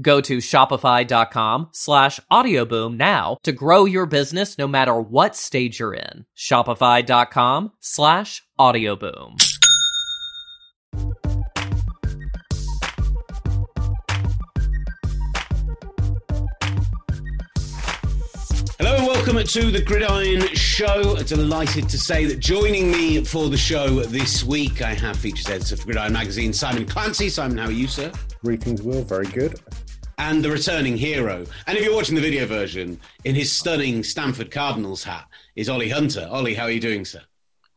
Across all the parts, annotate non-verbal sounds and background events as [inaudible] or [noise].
Go to shopify.com slash audioboom now to grow your business no matter what stage you're in. Shopify.com slash audioboom. Hello and welcome to the Gridiron Show. Delighted to say that joining me for the show this week, I have features editor for Gridiron Magazine, Simon Clancy. Simon, how are you, sir? Greetings, Will. Very good. And the returning hero. And if you're watching the video version, in his stunning Stanford Cardinals hat is Olly Hunter. Olly, how are you doing, sir?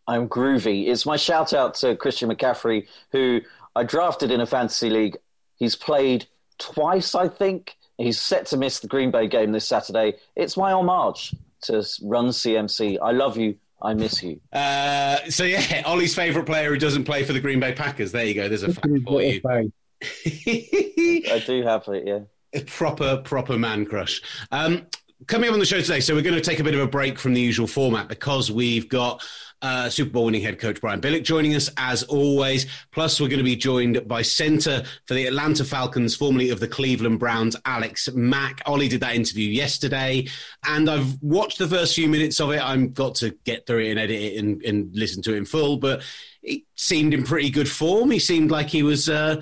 I'm groovy. It's my shout out to Christian McCaffrey, who I drafted in a fantasy league. He's played twice, I think. He's set to miss the Green Bay game this Saturday. It's my homage to Run CMC. I love you. I miss you. Uh, so yeah, Olly's favourite player who doesn't play for the Green Bay Packers. There you go. There's a fact for you. [laughs] I do have it. Yeah. A proper, proper man crush. Um, coming up on the show today, so we're going to take a bit of a break from the usual format because we've got uh, Super Bowl winning head coach Brian Billick joining us as always. Plus, we're going to be joined by centre for the Atlanta Falcons, formerly of the Cleveland Browns, Alex Mack. Olly did that interview yesterday, and I've watched the first few minutes of it. I've got to get through it and edit it and, and listen to it in full, but he seemed in pretty good form. He seemed like he was uh,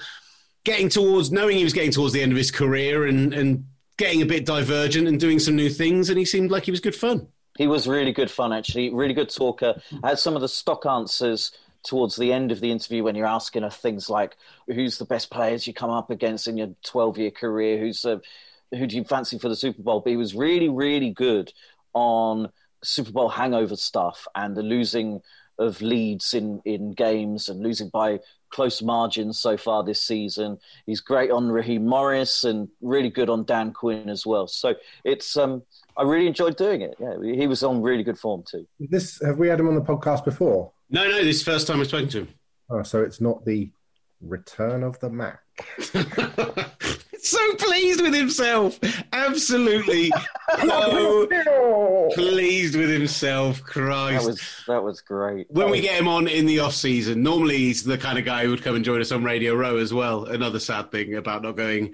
getting towards, knowing he was getting towards the end of his career and, and getting a bit divergent and doing some new things, and he seemed like he was good fun. He was really good fun, actually. Really good talker. Had some of the stock answers towards the end of the interview when you're asking her things like, "Who's the best players you come up against in your 12 year career? Who's uh, who do you fancy for the Super Bowl?" But he was really, really good on Super Bowl hangover stuff and the losing of leads in in games and losing by close margins so far this season. He's great on Raheem Morris and really good on Dan Quinn as well. So it's um I really enjoyed doing it. Yeah, he was on really good form too. This have we had him on the podcast before? No, no, this is the first time I've spoken to him. Oh, so it's not the return of the Mack. [laughs] so pleased with himself. Absolutely so [laughs] pleased with himself. Christ. That was that was great. When we get him on in the off season, normally he's the kind of guy who would come and join us on Radio Row as well. Another sad thing about not going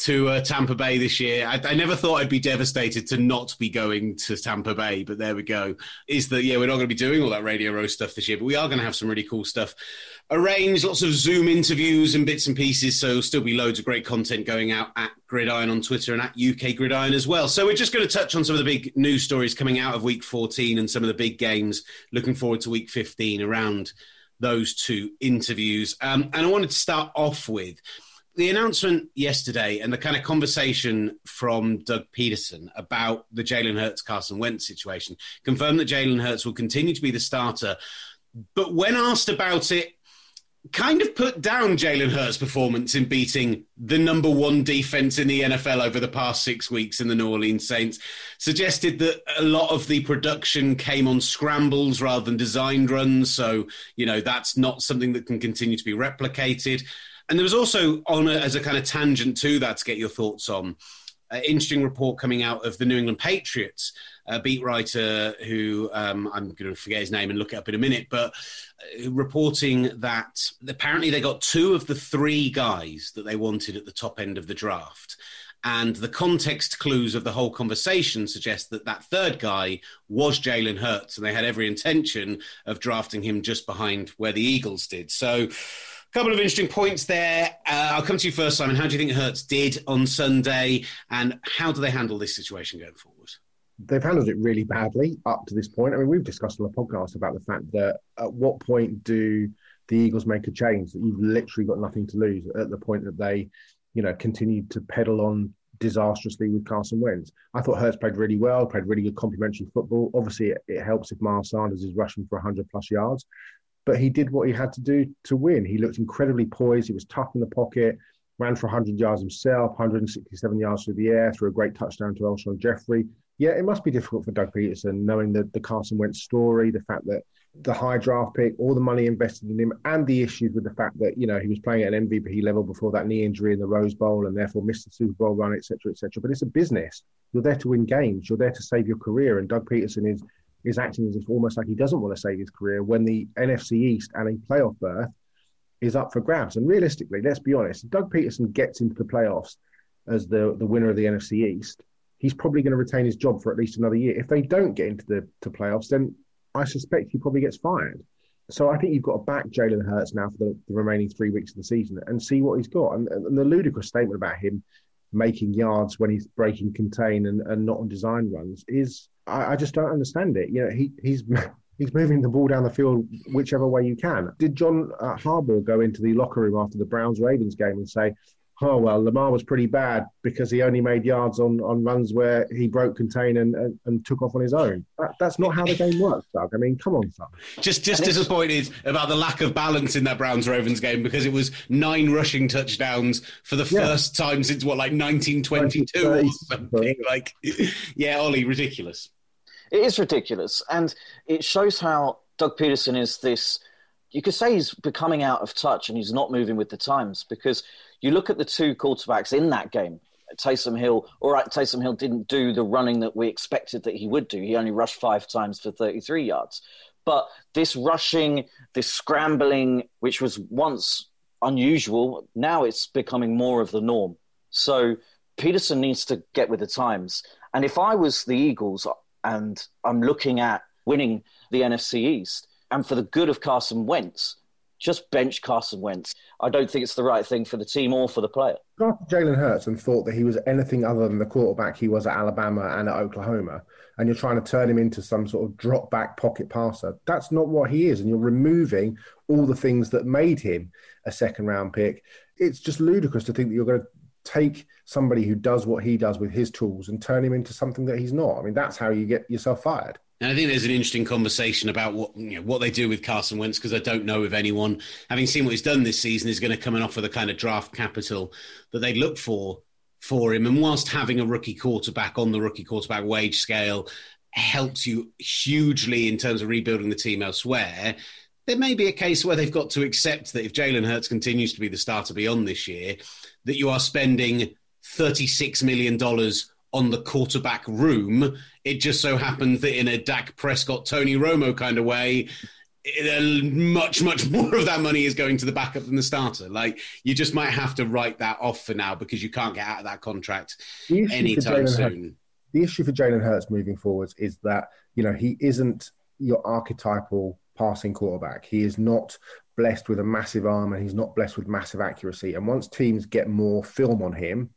to uh, Tampa Bay this year. I, I, never thought I'd be devastated to not be going to Tampa Bay, but there we go. Is that yeah, we're not going to be doing all that Radio Row stuff this year, but we are going to have some really cool stuff arranged. Lots of Zoom interviews and bits and pieces, so still be loads of great content going out at Gridiron on Twitter and at UK Gridiron as well. So we're just going to touch on some of the big news stories coming out of Week 14 and some of the big games. Looking forward to Week 15 around those two interviews, um, and I wanted to start off with the announcement yesterday and the kind of conversation from Doug Pederson about the Jalen Hurts Carson Wentz situation confirmed that Jalen Hurts will continue to be the starter. But when asked about it, kind of put down Jalen Hurts' performance in beating the number one defense in the NFL over the past six weeks in the New Orleans Saints. Suggested that a lot of the production came on scrambles rather than designed runs. So, you know, that's not something that can continue to be replicated. And there was also on a, as a kind of tangent to that to get your thoughts on. Uh, interesting report coming out of the New England Patriots a beat writer who um, I'm going to forget his name and look it up in a minute, but uh, reporting that apparently they got two of the three guys that they wanted at the top end of the draft. And the context clues of the whole conversation suggest that that third guy was Jalen Hurts, and they had every intention of drafting him just behind where the Eagles did. So, couple of interesting points there. Uh, I'll come to you first, Simon. How do you think Hurts did on Sunday, and how do they handle this situation going forward? They've handled it really badly up to this point. I mean, we've discussed on the podcast about the fact that at what point do the Eagles make a change that you've literally got nothing to lose at the point that they you know, continued to pedal on disastrously with Carson Wentz. I thought Hurts played really well, played really good complementary football. Obviously, it, it helps if Miles Sanders is rushing for 100 plus yards, but he did what he had to do to win. He looked incredibly poised. He was tough in the pocket, ran for 100 yards himself, 167 yards through the air, threw a great touchdown to Alshon Jeffery. Yeah, it must be difficult for Doug Pederson, knowing the, the Carson Wentz story, the fact that the high draft pick, all the money invested in him, and the issues with the fact that you know he was playing at an MVP level before that knee injury in the Rose Bowl, and therefore missed the Super Bowl run, etc., etc. But it's a business. You're there to win games. You're there to save your career. And Doug Pederson is is acting as if almost like he doesn't want to save his career when the NFC East and a playoff berth is up for grabs. And realistically, let's be honest, Doug Pederson gets into the playoffs as the the winner of the NFC East. He's probably going to retain his job for at least another year. If they don't get into the to playoffs, then I suspect he probably gets fired. So I think you've got to back Jalen Hurts now for the, the, remaining three weeks of the season and see what he's got. And, and, the ludicrous statement about him making yards when he's breaking contain and, and not on design runs is I, I, just don't understand it. You know, he, he's [laughs] he's moving the ball down the field whichever way you can. Did John uh, Harbaugh go into the locker room after the Browns Ravens game and say, oh well, Lamar was pretty bad because he only made yards on, on runs where he broke contain and, and, and took off on his own. That, that's not how the game works, Doug. I mean, come on, son. Just just disappointed about the lack of balance in that Browns Ravens game because it was nine rushing touchdowns for the yeah. first time since what, like 1922 or something. Like, [laughs] yeah, Olly, ridiculous. It is ridiculous, and it shows how Doug Pederson is this. You could say he's becoming out of touch and he's not moving with the times because you look at the two quarterbacks in that game. Taysom Hill, all right, Taysom Hill didn't do the running that we expected that he would do. He only rushed five times for 33 yards. But this rushing, this scrambling, which was once unusual, now it's becoming more of the norm. So Pederson needs to get with the times. And if I was the Eagles and I'm looking at winning the NFC East, and for the good of Carson Wentz, just bench Carson Wentz. I don't think it's the right thing for the team or for the player. Jalen Hurts and thought that he was anything other than the quarterback he was at Alabama and at Oklahoma, and you're trying to turn him into some sort of drop back pocket passer. That's not what he is, and you're removing all the things that made him a second round pick. It's just ludicrous to think that you're going to take somebody who does what he does with his tools and turn him into something that he's not. I mean, that's how you get yourself fired. And I think there's an interesting conversation about what you know, what they do with Carson Wentz because I don't know if anyone, having seen what he's done this season, is going to come and offer the kind of draft capital that they look for for him. And whilst having a rookie quarterback on the rookie quarterback wage scale helps you hugely in terms of rebuilding the team elsewhere, there may be a case where they've got to accept that if Jalen Hurts continues to be the starter beyond this year, that you are spending $36 million on the quarterback room. It just so happens that in a Dak Prescott, Tony Romo kind of way, it, much, much more of that money is going to the backup than the starter. Like you just might have to write that off for now because you can't get out of that contract anytime soon. Hurts, the issue for Jalen Hurts moving forwards is that you know he isn't your archetypal passing quarterback. He is not blessed with a massive arm and he's not blessed with massive accuracy. And once teams get more film on him,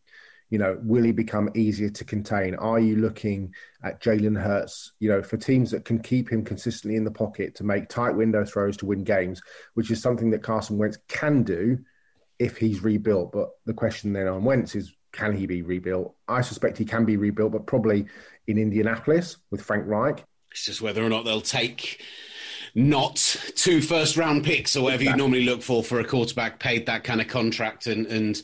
you know, will he become easier to contain? Are you looking at Jalen Hurts, you know, for teams that can keep him consistently in the pocket to make tight window throws to win games, which is something that Carson Wentz can do if he's rebuilt. But the question then on Wentz is, can he be rebuilt? I suspect he can be rebuilt, but probably in Indianapolis with Frank Reich. It's just whether or not they'll take not two first round picks or whatever exactly. you normally look for for a quarterback paid that kind of contract and and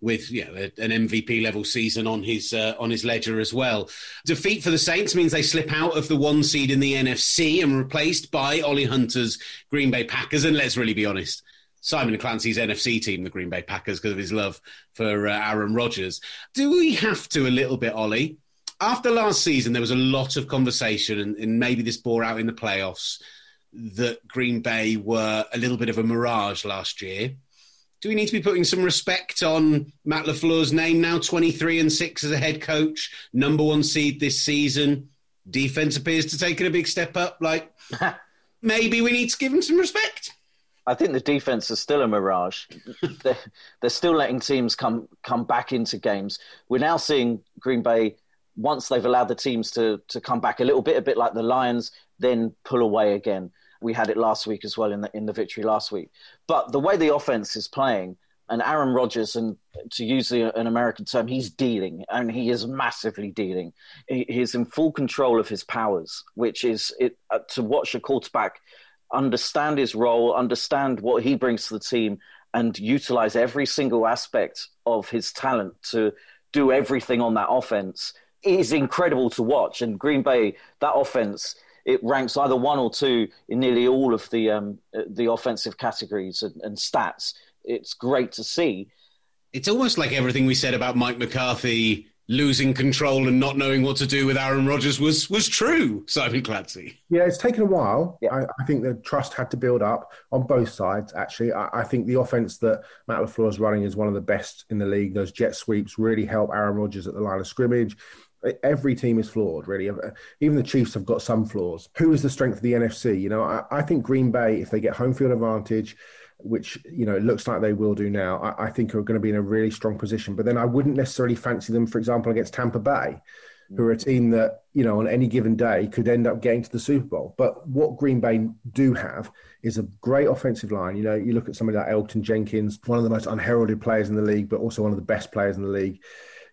with you know, an MVP level season on his uh, on his ledger as well. Defeat for the Saints means they slip out of the one seed in the NFC and replaced by Olly Hunter's Green Bay Packers. And let's really be honest, Simon Clancy's NFC team, the Green Bay Packers, because of his love for uh, Aaron Rodgers. Do we have to a little bit, Olly? after last season, there was a lot of conversation, and, and, maybe this bore out in the playoffs, that Green Bay were a little bit of a mirage last year. Do we need to be putting some respect on Matt LaFleur's name now? 23 and 6 as a head coach, number one seed this season. Defense appears to take it a big step up. Like, [laughs] maybe we need to give him some respect. I think the defense is still a mirage. they're, they're still letting teams come come back into games. We're now seeing Green Bay once they've allowed the teams to to come back a little bit, a bit like the Lions, then pull away again. We had it last week as well in the in the victory last week. But the way the offense is playing, and Aaron Rodgers, and to use the, an American term, he's dealing, and he is massively dealing. He, he's in full control of his powers, which is it, uh, to watch a quarterback understand his role, understand what he brings to the team, and utilize every single aspect of his talent to do everything on that offense is incredible to watch. And Green Bay, that offense, it ranks either one or two in nearly all of the um, the offensive categories and, and stats. It's great to see. It's almost like everything we said about Mike McCarthy losing control and not knowing what to do with Aaron Rodgers was was true, Simon Clancy. Yeah, it's taken a while. Yeah. I, I, think the trust had to build up on both sides, actually. I, I, think the offense that Matt LaFleur is running is one of the best in the league. Those jet sweeps really help Aaron Rodgers at the line of scrimmage. Every team is flawed, really. Uh, even the Chiefs have got some flaws. Who is the strength of the NFC? You know, I, I think Green Bay, if they get home field advantage, which you know it looks like they will do now, I, I, think are going to be in a really strong position. But then I wouldn't necessarily fancy them, for example, against Tampa Bay, who are a team that you know on any given day could end up getting to the Super Bowl. But what Green Bay do have is a great offensive line. You know, you look at somebody like Elgton Jenkins, one of the most unheralded players in the league, but also one of the best players in the league.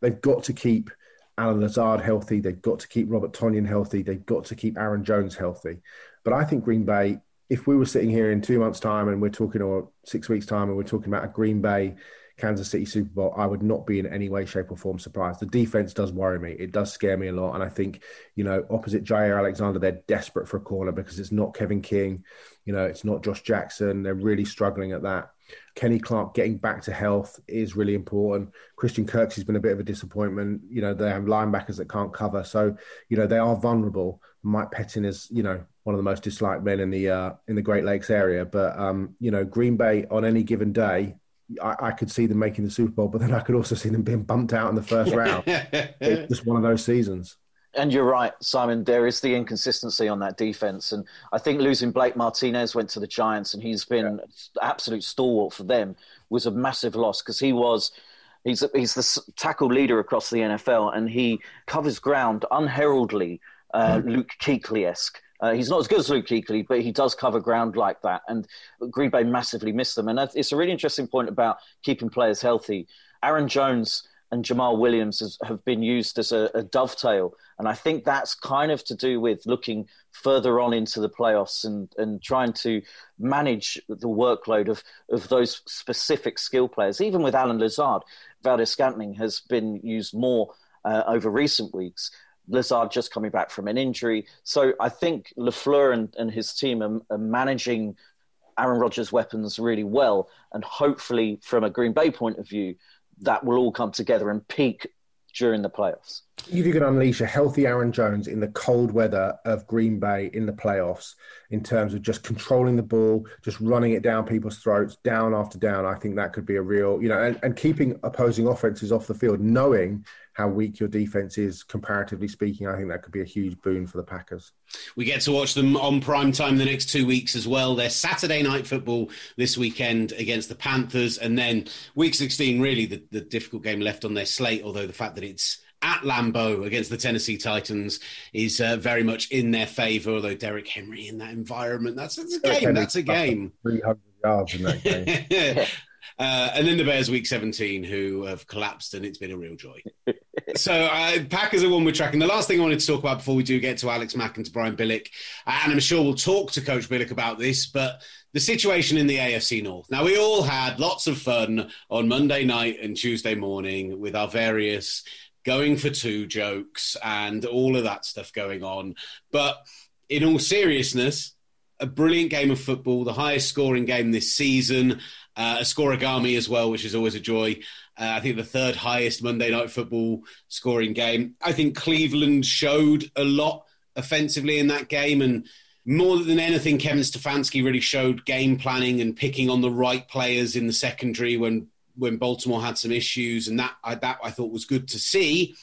They've got to keep Allen Lazard healthy. They've got to keep Robert Tonyan healthy. They've got to keep Aaron Jones healthy. But I think Green Bay if we were sitting here in two months' time and we're talking, or six weeks' time, and we're talking about a Green Bay, Kansas City Super Bowl, I would not be in any way, shape, or form surprised. The defense does worry me. It does scare me a lot. And I think, you know, opposite Jaire Alexander, they're desperate for a corner because it's not Kevin King. You know, it's not Josh Jackson. They're really struggling at that. Kenny Clark getting back to health is really important. Christian Kirksey has been a bit of a disappointment. You know, they have linebackers that can't cover. So, you know, they are vulnerable. Mike Pettine is, you know, one of the most disliked men in the uh, in the Great Lakes area. But um, you know, Green Bay on any given day, I, I, could see them making the Super Bowl, but then I could also see them being bumped out in the first [laughs] round. it's just one of those seasons. And you're right, Simon. There is the inconsistency on that defense, and I think losing Blake Martinez went to the Giants, and he's been yeah. absolute stalwart for them. Was a massive loss because he was. He's he's the tackle leader across the NFL, and he covers ground unheraldedly, uh, mm. Luke Kuechly esque. Uh, he's not as good as Luke Kuechly, but he does cover ground like that. And Green Bay massively missed them. And it's a really interesting point about keeping players healthy. Aaron Jones and Jamaal Williams has, have been used as a, a, dovetail. And I think that's kind of to do with looking further on into the playoffs and, and trying to manage the workload of, of those specific skill players. Even with Allen Lazard, Valdes-Scantling has been used more uh, over recent weeks. Lazard just coming back from an injury. So I think LaFleur and, and his team are, are managing Aaron Rodgers' weapons really well. And hopefully, from a Green Bay point of view, that will all come together and peak during the playoffs. If you can unleash a healthy Aaron Jones in the cold weather of Green Bay in the playoffs, in terms of just controlling the ball, just running it down people's throats, down after down, I think that could be a real, you know, and, and keeping opposing offenses off the field, knowing how weak your defense is comparatively speaking, I think that could be a huge boon for the Packers. We get to watch them on prime time the next two weeks as well. They're Saturday night football this weekend against the Panthers, and then week 16, really the, the difficult game left on their slate, although the fact that it's at Lambeau against the Tennessee Titans is uh, very much in their favour. Although Derrick Henry in that environment, that's, that's a game. That's a game. Three hundred yards in that [laughs] game. Uh, and then the Bears week 17, who have collapsed, and it's been a real joy. [laughs] so, uh, Packers are one we're tracking. The last thing I wanted to talk about before we do get to Alex Mack and to Brian Billick, uh, and I'm sure we'll talk to Coach Billick about this, but the situation in the AFC North. Now, we all had lots of fun on Monday night and Tuesday morning with our various going for two jokes and all of that stuff going on. But in all seriousness, a brilliant game of football, the highest scoring game this season, uh, a scorigami as well, which is always a joy. Uh, I think the third highest Monday night football scoring game. I think Cleveland showed a lot offensively in that game, and more than anything, Kevin Stefanski really showed game planning and picking on the right players in the secondary when when Baltimore had some issues, and that I, that I thought was good to see.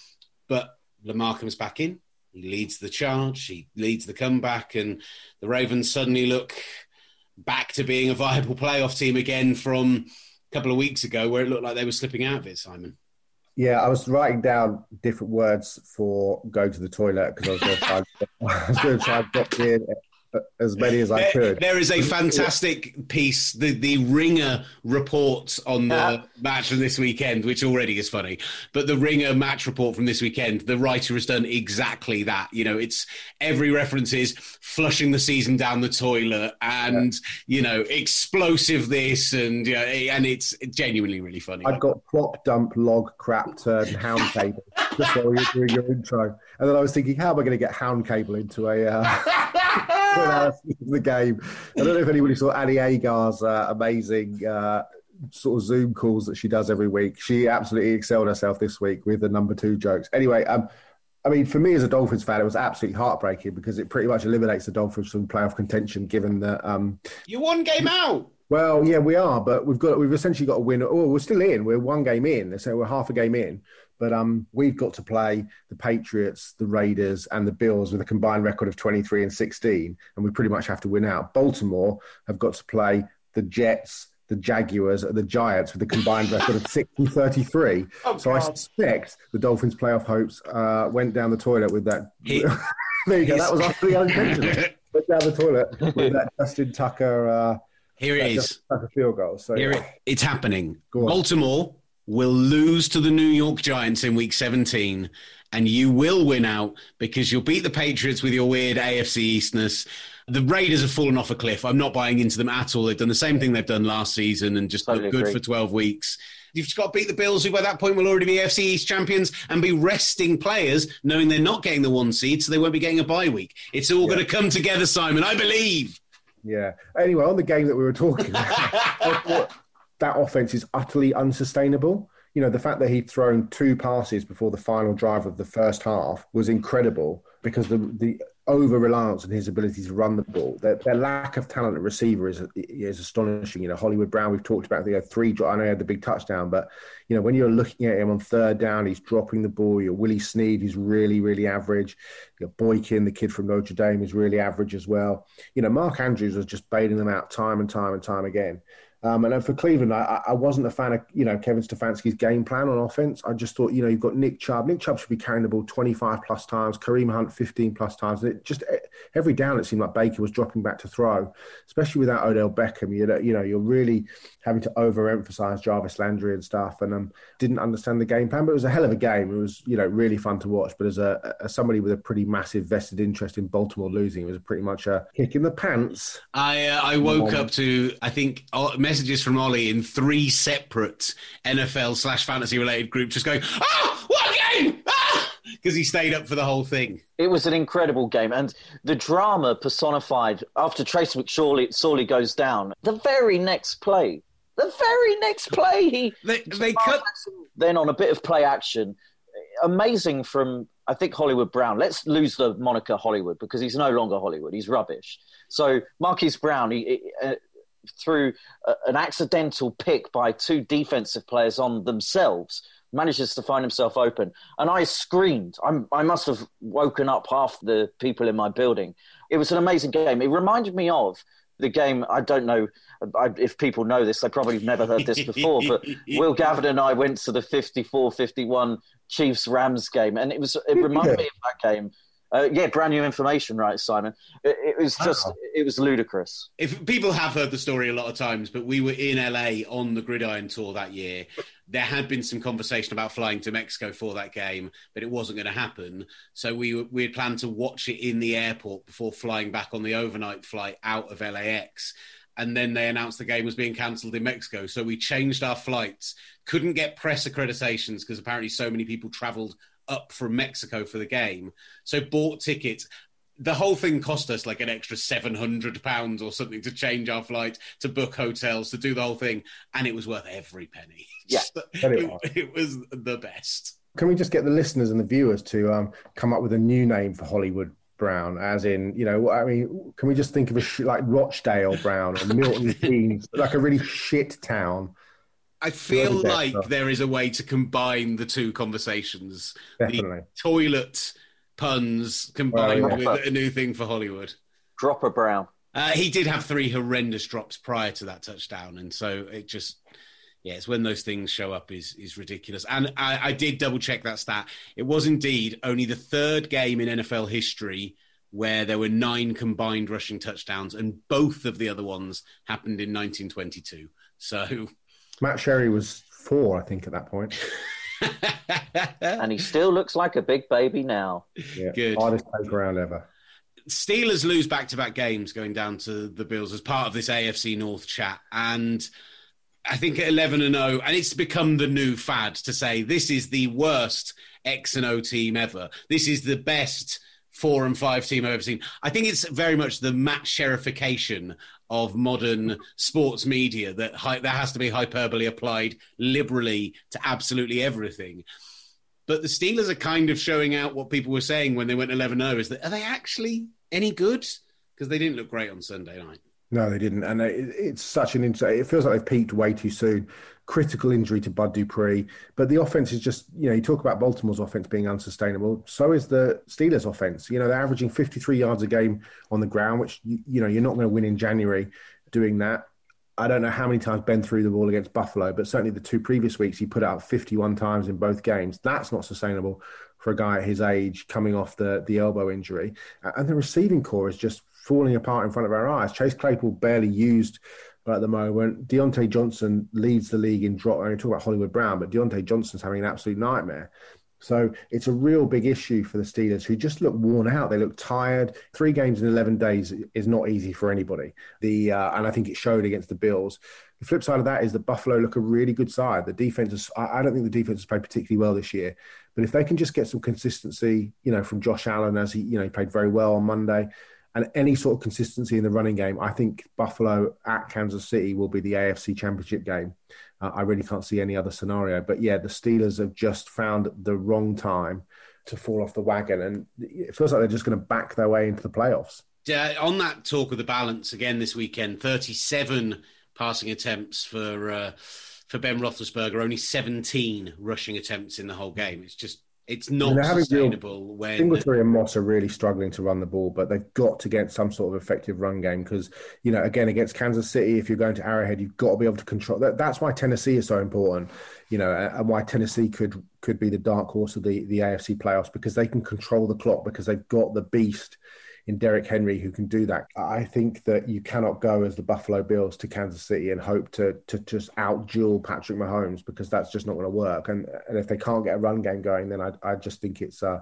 But Lamar comes back in, he leads the charge, he leads the comeback, and the Ravens suddenly look back to being a viable playoff team again from a couple of weeks ago, where it looked like they were slipping out of it. Simon. Yeah, I was writing down different words for go to the toilet because I was going to [laughs] try, and drop in as many as I there, could. There is a fantastic piece, the the Ringer report on the yeah. match from this weekend, which already is funny. But the Ringer match report from this weekend, the writer has done exactly that. You know, it's every reference is flushing the season down the toilet and yeah. you know explosive this and you know, and it's genuinely really funny. I've got plop dump log crap turn hound [laughs] cable just while you're doing your intro, and then I was thinking, how am I going to get hound cable into a? Uh... [laughs] [laughs] the game. I don't know if anybody saw Annie Agar's uh, amazing uh, sort of Zoom calls that she does every week. She absolutely excelled herself this week with the number two jokes. Anyway, um, I mean, for me as a Dolphins fan, it was absolutely heartbreaking because it pretty much eliminates the Dolphins from playoff contention. Given that um, you one game out. Well, yeah, we are, but we've got we've essentially got to win. Oh, we're still in. We're one game in, so we're half a game in. But um, we've got to play the Patriots, the Raiders, and the Bills with a combined record of 23 and 16, and we pretty much have to win out. Baltimore have got to play the Jets, the Jaguars, and the Giants with a combined record of 6 and 33. [laughs] Oh, so I suspect the Dolphins' playoff hopes uh, went down the toilet with that. He, [laughs] there you go. That was utterly unintentional. [laughs] went down the toilet with that Justin Tucker. Uh, Here it is. Tucker field goal. So Here it, it's happening. Baltimore will lose to the New York Giants in week 17 and you will win out because you'll beat the Patriots with your weird AFC Eastness. The Raiders have fallen off a cliff. I'm not buying into them at all. They've done the same thing they've done last season and just totally good agree. for 12 weeks. You've just got to beat the Bills, who by that point will already be AFC East champions, and be resting players, knowing they're not getting the one seed, so they won't be getting a bye week. It's all yeah. going to come together, Simon. I believe. Yeah. Anyway, on the game that we were talking about, [laughs] that offense is utterly unsustainable. You know, the fact that he'd thrown two passes before the final drive of the first half was incredible because the the over reliance on his ability to run the ball, their, their lack of talent at receiver is is astonishing. You know, Hollywood Brown, we've talked about the three. I know he had the big touchdown, but you know, when you're looking at him on third down, he's dropping the ball. You're Willie Snead, he's really, really average. You're Boykin, the kid from Notre Dame, is really average as well. You know, Mark Andrews was just bailing them out time and time and time again. Um, and then for Cleveland, I, I, wasn't a fan of you know Kevin Stefanski's game plan on offense. I just thought you know you've got Nick Chubb. Nick Chubb should be carrying the ball 25 plus times. Kareem Hunt 15 plus times. And it just every down it seemed like Baker was dropping back to throw, especially without Odell Beckham. You know, you know you're really having to overemphasize Jarvis Landry and stuff. And um, didn't understand the game plan, but it was a hell of a game. It was you know really fun to watch. But as a as somebody with a pretty massive vested interest in Baltimore losing, it was pretty much a kick in the pants. I uh, I woke up to I think. Uh, messages from Olly in three separate NFL slash fantasy related groups, just going, "Ah, what game!" Ah! Because he stayed up for the whole thing. It was an incredible game, and the drama personified after Trace McSorley goes down. The very next play, the very next play, he they, they cut. Then on a bit of play action, amazing from I think Hollywood Brown. Let's lose the moniker Hollywood because he's no longer Hollywood. He's rubbish. So Marquise Brown, he, uh, through a, an accidental pick by two defensive players on themselves, manages to find himself open. And I screamed. I'm, i must have woken up half the people in my building. It was an amazing game. It reminded me of the game. I don't know if people know this, they probably have never heard this before, but [laughs] Will Gavin and I went to the 54 51 Chiefs Rams game. And it was, it reminded me of that game uh, yeah, brand new information, right, Simon? It, it was just, wow. it was ludicrous. If people have heard the story a lot of times, but we were in LA on the Gridiron Tour that year. There had been some conversation about flying to Mexico for that game, but it wasn't going to happen. So we we had planned to watch it in the airport before flying back on the overnight flight out of LAX and then they announced the game was being cancelled in Mexico. So we changed our flights, couldn't get press accreditations because apparently so many people travelled up from Mexico for the game. So bought tickets the whole thing cost us like an extra seven hundred pounds or something to change our flight, to book hotels, to do the whole thing, and it was worth every penny. Yeah, [laughs] it, it, was the best. Can we just get the listeners and the viewers to um, come up with a new name for Hollywood Brown, as in, you know, I mean, can we just think of a sh- like Rochdale Brown or Milton [laughs] Keynes, like a really shit town? I feel like there is a way to combine the two conversations. Definitely. The toilet puns combined well, yeah. with a new thing for Hollywood. Dropper Brown. Uh, he did have three horrendous drops prior to that touchdown, and so it just yeah, it's when those things show up is is ridiculous. And I, I did double check that stat. It was indeed only the third game in NFL history where there were nine combined rushing touchdowns, and both of the other ones happened in 1922. So Matt Sherry was four, I think, at that point. [laughs] and he still looks like a big baby now. Yeah, Good. hardest take around ever. Steelers lose back to back games going down to the Bills as part of this AFC North chat. And I think at 11 and 0, and it's become the new fad to say this is the worst X and O team ever. This is the best four and five team I've ever seen. I think it's very much the Matt Sherification of modern sports media that hi- there has to be hyperbole applied liberally to absolutely everything. But the Steelers are kind of showing out what people were saying when they went 11 0 is that are they actually any good? Because they didn't look great on Sunday night. No, they didn't, and it's such an. It feels like they've peaked way too soon. Critical injury to Bud Dupree, but the offense is just. You know, you talk about Baltimore's offense being unsustainable. So is the Steelers' offense. You know, they're averaging 53 yards a game on the ground, which you know you're not going to win in January doing that. I don't know how many times Ben threw the ball against Buffalo, but certainly the two previous weeks he put out 51 times in both games. That's not sustainable for a guy at his age coming off the the elbow injury. And the receiving corps is just falling apart in front of our eyes. Chase Claypool barely used at the moment. Diontae Johnson leads the league in drop. I mean, talk about Hollywood Brown, but Diontae Johnson's having an absolute nightmare. So it's a real big issue for the Steelers, who just look worn out. They look tired. Three games in eleven days is not easy for anybody. The uh, and I think it showed against the Bills. The flip side of that is the Buffalo look a really good side. The defense is, I don't think the defense has played particularly well this year, but if they can just get some consistency, you know, from Josh Allen as he, you know, he played very well on Monday, and any sort of consistency in the running game, I think Buffalo at Kansas City will be the AFC Championship game. Uh, I really can't see any other scenario. But yeah, the Steelers have just found the wrong time to fall off the wagon, and it feels like they're just going to back their way into the playoffs. Yeah, on that talk of the balance again this weekend, thirty-seven passing attempts for uh, for Ben Roethlisberger, only seventeen rushing attempts in the whole game. It's just it's not I mean, sustainable when Singletary and Moss are really struggling to run the ball, but they've got to get some sort of effective run game because you know again against Kansas City, if you're going to Arrowhead, you've got to be able to control that. That's why Tennessee is so important, you know, and why Tennessee could could be the dark horse of the the AFC playoffs because they can control the clock because they've got the beast in Derrick Henry who can do that. I think that you cannot go as the Buffalo Bills to Kansas City and hope to to just out duel Patrick Mahomes because that's just not going to work. And and if they can't get a run game going, then I I just think it's uh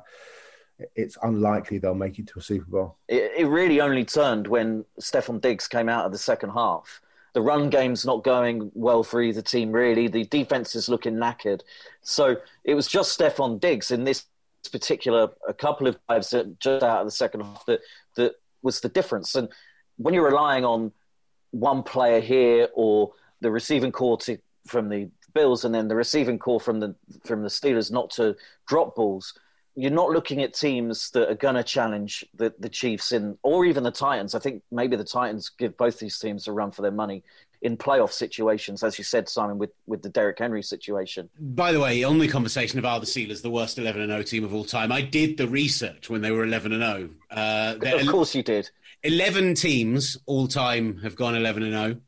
it's unlikely they'll make it to a Super Bowl. It, it really only turned when Stefon Diggs came out of the second half. The run game's not going well for either team, really. The defense is looking knackered. So it was just Stefon Diggs in this particular a couple of drives just out of the second half that that was the difference. And when you're relying on one player here or the receiving corps to, from the Bills and then the receiving corps from the from the Steelers not to drop balls, you're not looking at teams that are going to challenge the, the Chiefs in or even the Titans. I think maybe the Titans give both these teams a run for their money in playoff situations, as you said, Simon, with, with the Derrick Henry situation. By the way, on the conversation of are the Steelers the worst 11 and 0 team of all time, I did the research when they were 11 and 0. Uh, of course you did. 11 teams all time have gone 11 and 0.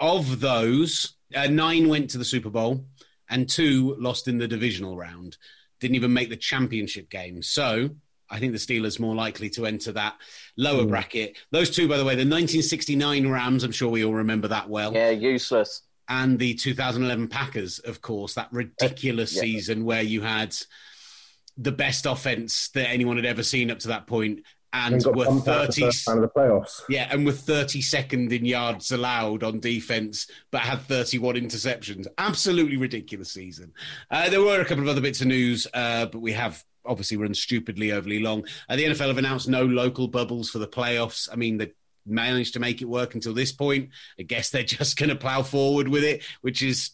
Of those, uh, nine went to the Super Bowl and two lost in the divisional round. Didn't even make the championship game. So I think the Steelers more likely to enter that lower mm. bracket. Those two, by the way, the 1969 Rams, I'm sure we all remember that well. Yeah, useless. And the 2011 Packers, of course, that ridiculous yeah. season where you had the best offense that anyone had ever seen up to that point and, and were 30 of the playoffs. Yeah, and with 32nd in yards allowed on defense, but had 31 interceptions. Absolutely ridiculous season. Uh, there were a couple of other bits of news, uh, but we have obviously run stupidly overly long. Uh, the NFL have announced no local bubbles for the playoffs. I mean, they managed to make it work until this point. I guess they're [laughs] just going to plow forward with it, which is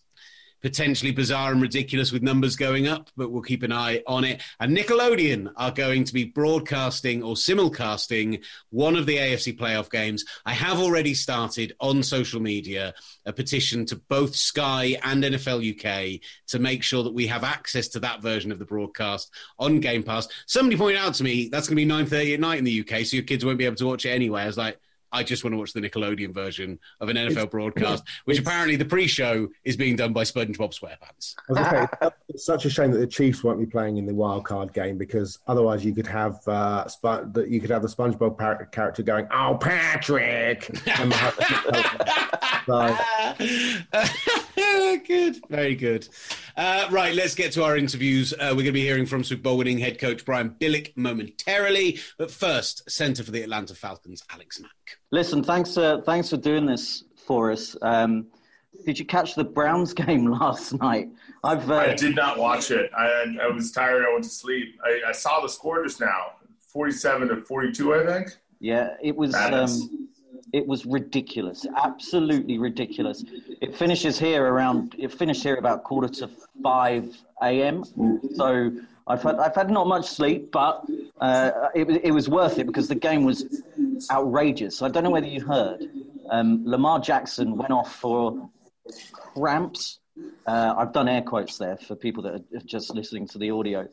potentially bizarre and ridiculous with numbers going up, but we'll keep an eye on it. And Nickelodeon are going to be broadcasting or simulcasting one of the AFC playoff games. I have already started on social media a petition to both Sky and NFL UK to make sure that we have access to that version of the broadcast on Game Pass. Somebody pointed out to me that's going to be 9:30 at night in the UK, so your kids won't be able to watch it anyway. I was like, I just want to watch the Nickelodeon version of an NFL it's, broadcast, [laughs] which apparently the pre-show is being done by SpongeBob SquarePants. Say, it's such a shame that the Chiefs won't be playing in the wild card game because otherwise you could have uh, Sp- you could have the SpongeBob par- character going, "Oh, Patrick." [laughs] so. [laughs] good, very good. Uh, right, let's get to our interviews. Uh, we're going to be hearing from Super Bowl winning head coach Brian Billick momentarily, but first, centre for the Atlanta Falcons, Alex Mack. Listen, thanks, uh, thanks for doing this for us. Um, did you catch the Browns [laughs] game last night? I've uh, I did not watch it. I, I was tired. I went to sleep. I, I saw the score just now, forty-seven to forty-two. I think. Yeah, it was. Um, it was ridiculous, absolutely ridiculous. It finishes here around. It finished here about quarter to five a.m. So I've had I've had not much sleep, but uh, it, it was worth it because the game was outrageous. So I don't know whether you heard. Um, Lamar Jackson went off for cramps. Uh, I've done air quotes there for people that are just listening to the audio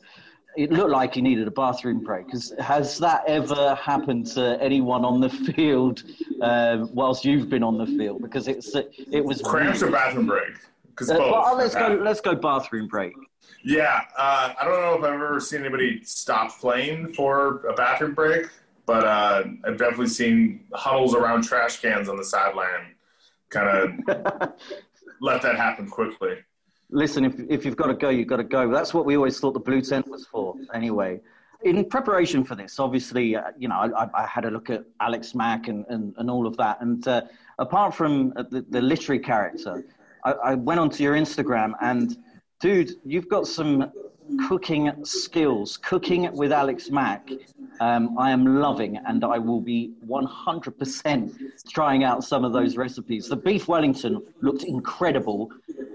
it looked like he needed a bathroom break. Has that ever happened to anyone on the field uh, whilst you've been on the field? Because it's it was cramps really, or bathroom break. Because uh, well, let's go. Let's go bathroom break. Yeah, uh, I don't know if I've ever seen anybody stop playing for a bathroom break, but uh, I've definitely seen huddles around trash cans on the sideline. Kind of [laughs] let that happen quickly listen, if, if you've got to go, you've got to go. That's what we always thought the blue tent was for, anyway. In preparation for this, obviously, uh, you know, I, I, had a look at Alex Mack and, and, and all of that. And uh, apart from uh, the, the, literary character, I, I went onto your Instagram and, dude, you've got some cooking skills. Cooking with Alex Mack, um, I am loving, and I will be 100% trying out some of those recipes. The beef Wellington looked incredible,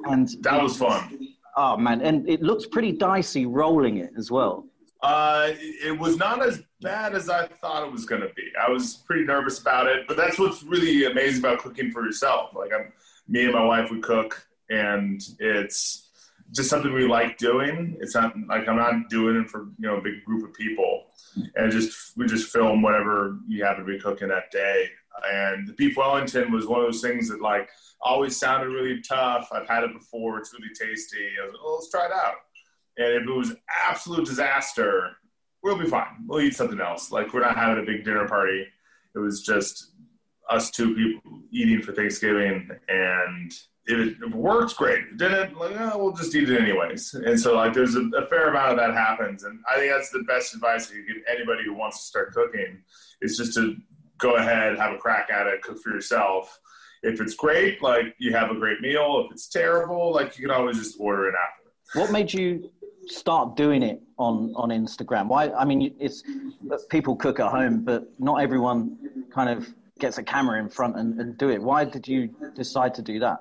and that was fun. Oh man, and it looks pretty dicey rolling it as well. Uh, it was not as bad as I thought it was going to be. I was pretty nervous about it, but that's what's really amazing about cooking for yourself. Like I'm, me and my wife would cook, and it's just something we like doing. It's not like I'm not doing it for you know a big group of people, and just we just film whatever you happen to be cooking that day. And the beef Wellington was one of those things that like always sounded really tough. I've had it before; it's really tasty. I was like, let's try it out. And if it was absolute disaster, we'll be fine. We'll eat something else. Like we're not having a big dinner party. It was just us two people eating for Thanksgiving, and if it works, great. If it didn't, like, oh, we'll just eat it anyways. And so, like, there's a, a, fair amount of that happens. And I think that's the best advice you can give anybody who wants to start cooking is just to go ahead, have a crack at it, cook for yourself. If it's great, like, you have a great meal. If it's terrible, like, you can always just order it after. What made you start doing it on, on Instagram? Why? I mean, it's people cook at home, but not everyone kind of gets a camera in front and, and do it. Why did you decide to do that?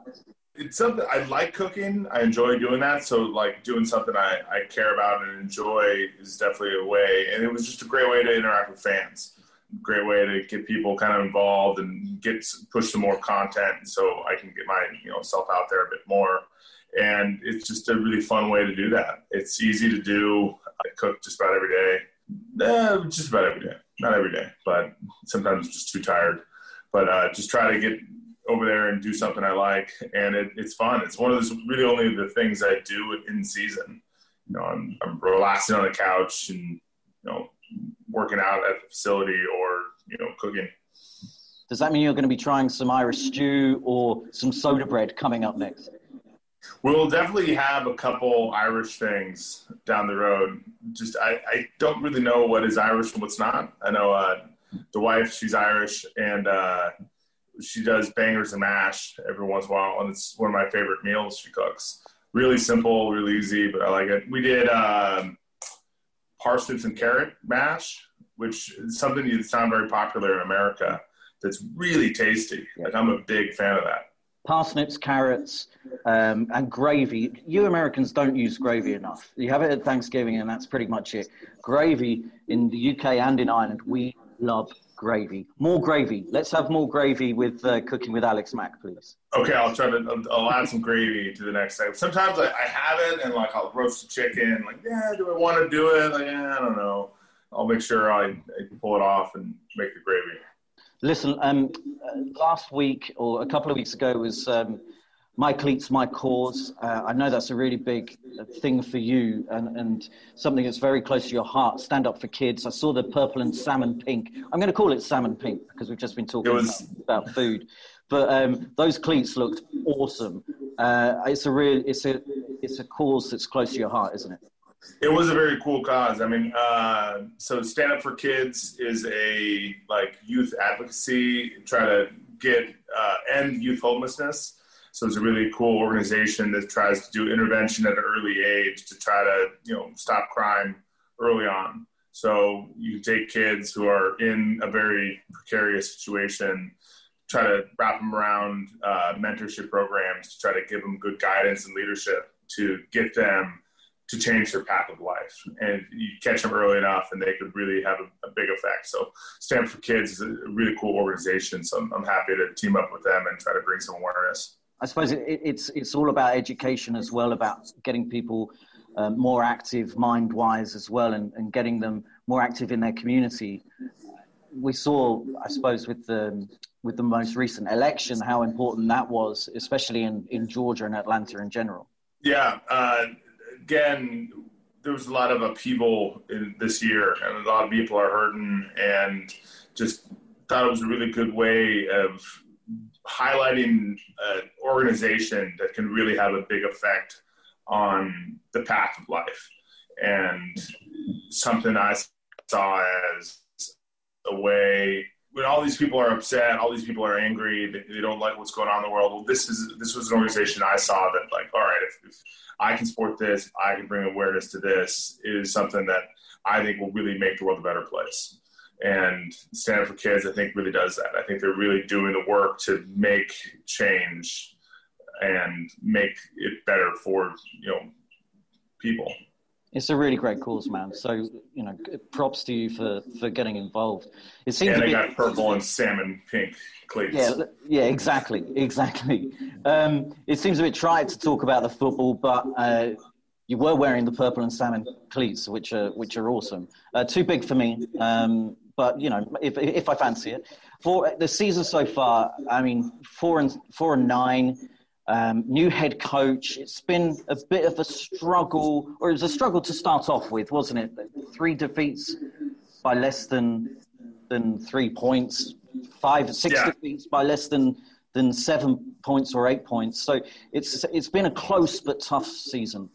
It's something I like cooking. I enjoy doing that. So like doing something I, I care about and enjoy is definitely a way. And it was just a great way to interact with fans. Great way to get people kind of involved and get push some more content so I can get my you know self out there a bit more. And it's just a really fun way to do that. It's easy to do. I cook just about every day. Eh, just about every day. Not every day, but sometimes just too tired. But uh, just try to get over there and do something I like, and it, it's fun. It's one of those really only the things I do in season. You know, I'm, I'm relaxing on the couch and you know working out at the facility or you know cooking. Does that mean you're going to be trying some Irish stew or some soda bread coming up next? We'll definitely have a couple Irish things down the road. Just I, I don't really know what is Irish and what's not. I know uh, the wife, she's Irish, and uh, she does bangers and mash every once in a while, and it's one of my favorite meals she cooks. Really simple, really easy, but I like it. We did um, parsnips and carrot mash, which is something that's not very popular in America. That's really tasty. Like I'm a big fan of that. Parsnips, carrots, um, and gravy. You Americans don't use gravy enough. You have it at Thanksgiving, and that's pretty much it. Gravy in the UK and in Ireland, we love gravy. More gravy. Let's have more gravy with uh, cooking with Alex Mack, please. Okay, I'll try to. I'll add some gravy to the next time. Sometimes I, I have it, and like I'll roast the chicken. Like, yeah, do I want to do it? Like, yeah, I don't know. I'll make sure I, I pull it off and make the gravy. Listen, um, uh, last week or a couple of weeks ago was um, my cleats, my cause. Uh, I know that's a really big thing for you and, and something that's very close to your heart. Stand up for kids. I saw the purple and salmon pink. I'm going to call it salmon pink because we've just been talking was... about, about, food. But um, those cleats looked awesome. Uh, it's a real, it's a, it's a cause that's close to your heart, isn't it? It was a very cool cause. I mean, uh, so Stand Up for Kids is a like youth advocacy, try to get uh, end youth homelessness. So it's a really cool organization that tries to do intervention at an early age to try to you know stop crime early on. So you take kids who are in a very precarious situation, try to wrap them around uh, mentorship programs to try to give them good guidance and leadership to get them to change their path of life. And you catch them early enough, and they could really have a, a big effect. So, Stand for Kids is a really cool organization. So, I'm, I'm happy to team up with them and try to bring some awareness. I suppose it, it's it's all about education as well, about getting people uh, more active mind wise as well, and, and getting them more active in their community. We saw, I suppose, with the with the most recent election, how important that was, especially in, in Georgia and Atlanta in general. Yeah, uh, again, there was a lot of upheaval in this year, and a lot of people are hurting, and just thought it was a really good way of highlighting an organization that can really have a big effect on the path of life. And something I saw as a way when all these people are upset, all these people are angry, they, don't like what's going on in the world. Well, this is this was an organization I saw that like, all right, if, if I can support this, I can bring awareness to this, is something that I think will really make the world a better place. And Stand for Kids, I think, really does that. I think they're really doing the work to make change and make it better for you know people. It's a really great cause, man. So you know, props to you for for getting involved. It seems. And they got purple and salmon pink cleats. Yeah, yeah, exactly, exactly. Um, it seems a bit trite to talk about the football, but uh, you were wearing the purple and salmon cleats, which are which are awesome. Uh, too big for me. Um, but you know, if if I fancy it, for the season so far, I mean, four and four and nine, um, new head coach. It's been a bit of a struggle, or it was a struggle to start off with, wasn't it? Three defeats by less than than three points, five, six yeah. defeats by less than than seven points or eight points. So it's it's been a close but tough season.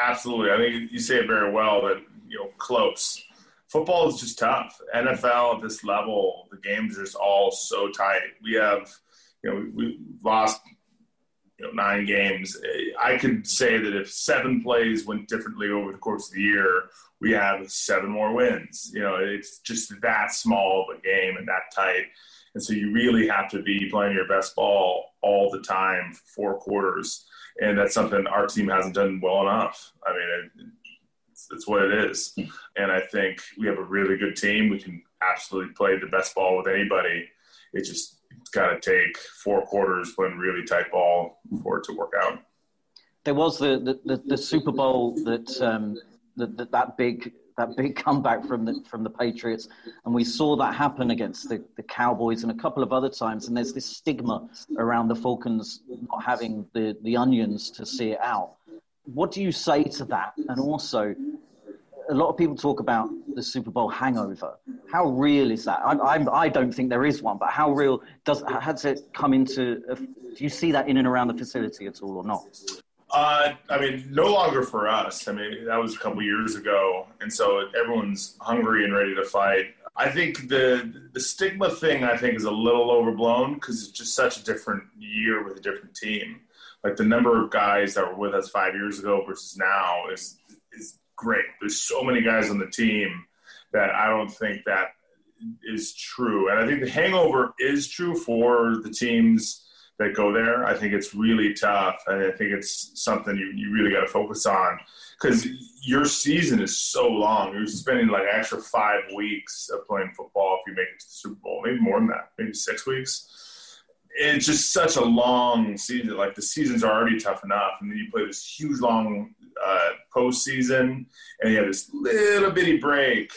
Absolutely, I think you say it very well. That you know, close football is just tough. NFL at this level, the games are just all so tight. We have, you know, we lost you know, nine games. I could say that if seven plays went differently over the course of the year, we have seven more wins. You know, it's just that small of a game and that tight. And so you really have to be playing your best ball all the time, four quarters. And that's something our team hasn't done well enough. I mean, it's what it is. And I think we have a really good team. We can absolutely play the best ball with anybody. It just got to take four quarters playing really tight ball for it to work out. There was the the, the, the Super Bowl that, um, that that big that big comeback from the from the Patriots, and we saw that happen against the, the Cowboys and a couple of other times. And there's this stigma around the Falcons not having the the onions to see it out what do you say to that? And also, a lot of people talk about the Super Bowl hangover. How real is that? I, I'm, I do not think there is one, but how real does has it come into? Do you see that in and around the facility at all, or not? Uh, I mean, no longer for us. I mean, that was a couple years ago, and so everyone's hungry and ready to fight. I think the the stigma thing I think is a little overblown because it's just such a different year with a different team like the number of guys that were with us five years ago versus now is is great. There's so many guys on the team that I don't think that is true. And I think the hangover is true for the teams that go there. I think it's really tough. And I think it's something you, you really got to focus on because your season is so long. You're spending like extra five weeks of playing football if you make it to the Super Bowl, maybe more than that, maybe six weeks. It's just such a long season. Like the season's are already tough enough, and then you play this huge long uh, postseason, and you have this little bitty break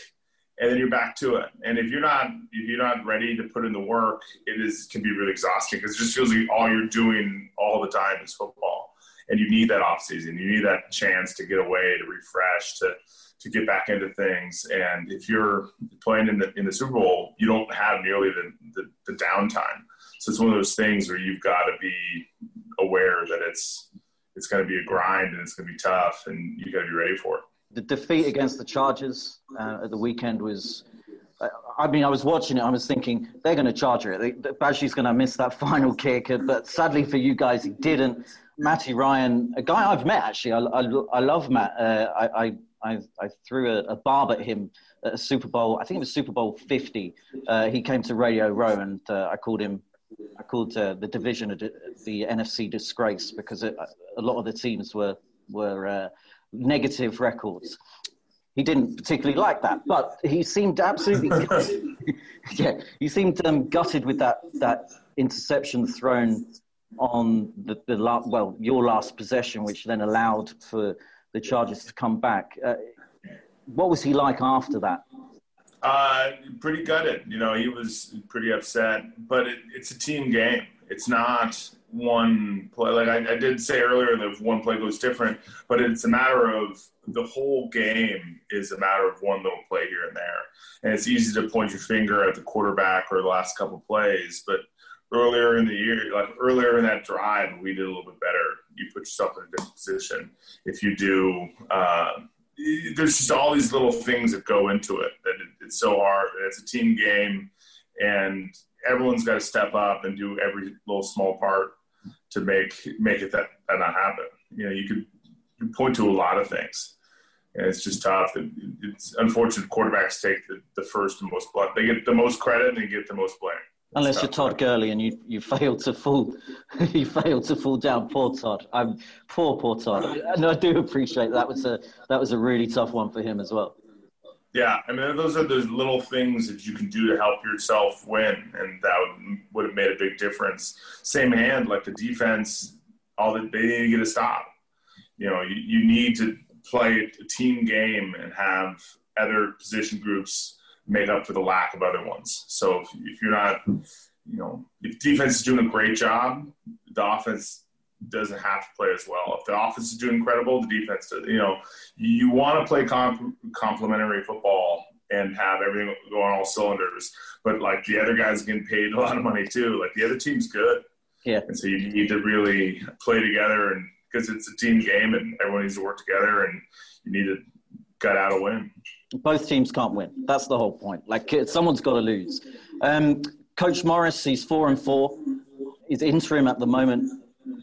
and then you're back to it. And if you're not if you're not ready to put in the work, it is can be really exhausting because it just feels like all you're doing all the time is football, and you need that off season. You need that chance to get away, to refresh, to to get back into things. And if you're playing in the in the Super Bowl, you don't have nearly the, the, the downtime. So it's one of those things where you've got to be aware that it's it's going to be a grind and it's going to be tough, and you've got to be ready for it the defeat against the Chargers uh, at the weekend was. Uh, I mean, I was watching it. I was thinking they're going to charge it. Badgley's going to miss that [laughs] final kick, but sadly for you guys, he didn't. Matty Ryan, a guy I've met actually. I, I, I love Matt. Uh, I, I, I, threw a, a, barb at him at a Super Bowl. I think it was Super Bowl 50. Uh, he came to Radio Row, and uh, I called him. I called uh, the division the NFC disgrace because it, a lot of the teams were were negative records. He didn't particularly like that, but he seemed absolutely [laughs] [laughs] yeah. He seemed um, gutted with that that interception thrown on the, the la- well your last possession, which then allowed for the Chargers to come back. Uh, what was he like after that? Uh, pretty gutted. You know, he was pretty upset. But it, it's a team game. It's not one play. Like I, I, did say earlier, that one play goes different, but it's a matter of the whole game is a matter of one little play here and there. And it's easy to point your finger at the quarterback or the last couple plays, but earlier in the year, like earlier in that drive, we did a little bit better. You put yourself in a different position. If you do, uh, there's just all these little things that go into it that it, it's so hard. It's a team game, and everyone's got to step up and do every little small part to make make it that, that not happen. You know, you could you point to a lot of things, and it's just tough. It's unfortunate quarterbacks take the, the first and most blame. They get the most credit and they get the most blame. Unless you're Todd Gurley and you, you fail to fall [laughs] you fail to fall down. Poor Todd. I'm poor poor Todd. And I do appreciate that was a that was a really tough one for him as well. Yeah, I mean those are those little things that you can do to help yourself win, and that would, would have made a big difference. Same hand, like the defense, all that they need to get a stop. You know, you, you need to play a team game and have other position groups make up for the lack of other ones. So if, if you're not, you know, if defense is doing a great job, the offense doesn't have to play as well. If the offense is doing incredible, the defense does. You know, you want to play comp- complementary football and have everything go on all cylinders. But like the other guys getting paid a lot of money too. Like the other team's good. Yeah. And so you need to really play together and because it's a team game and everyone needs to work together and you need to gut out a win. Both teams can't win. That's the whole point. Like someone's got to lose. Um, Coach Morris, he's four and four. He's interim at the moment.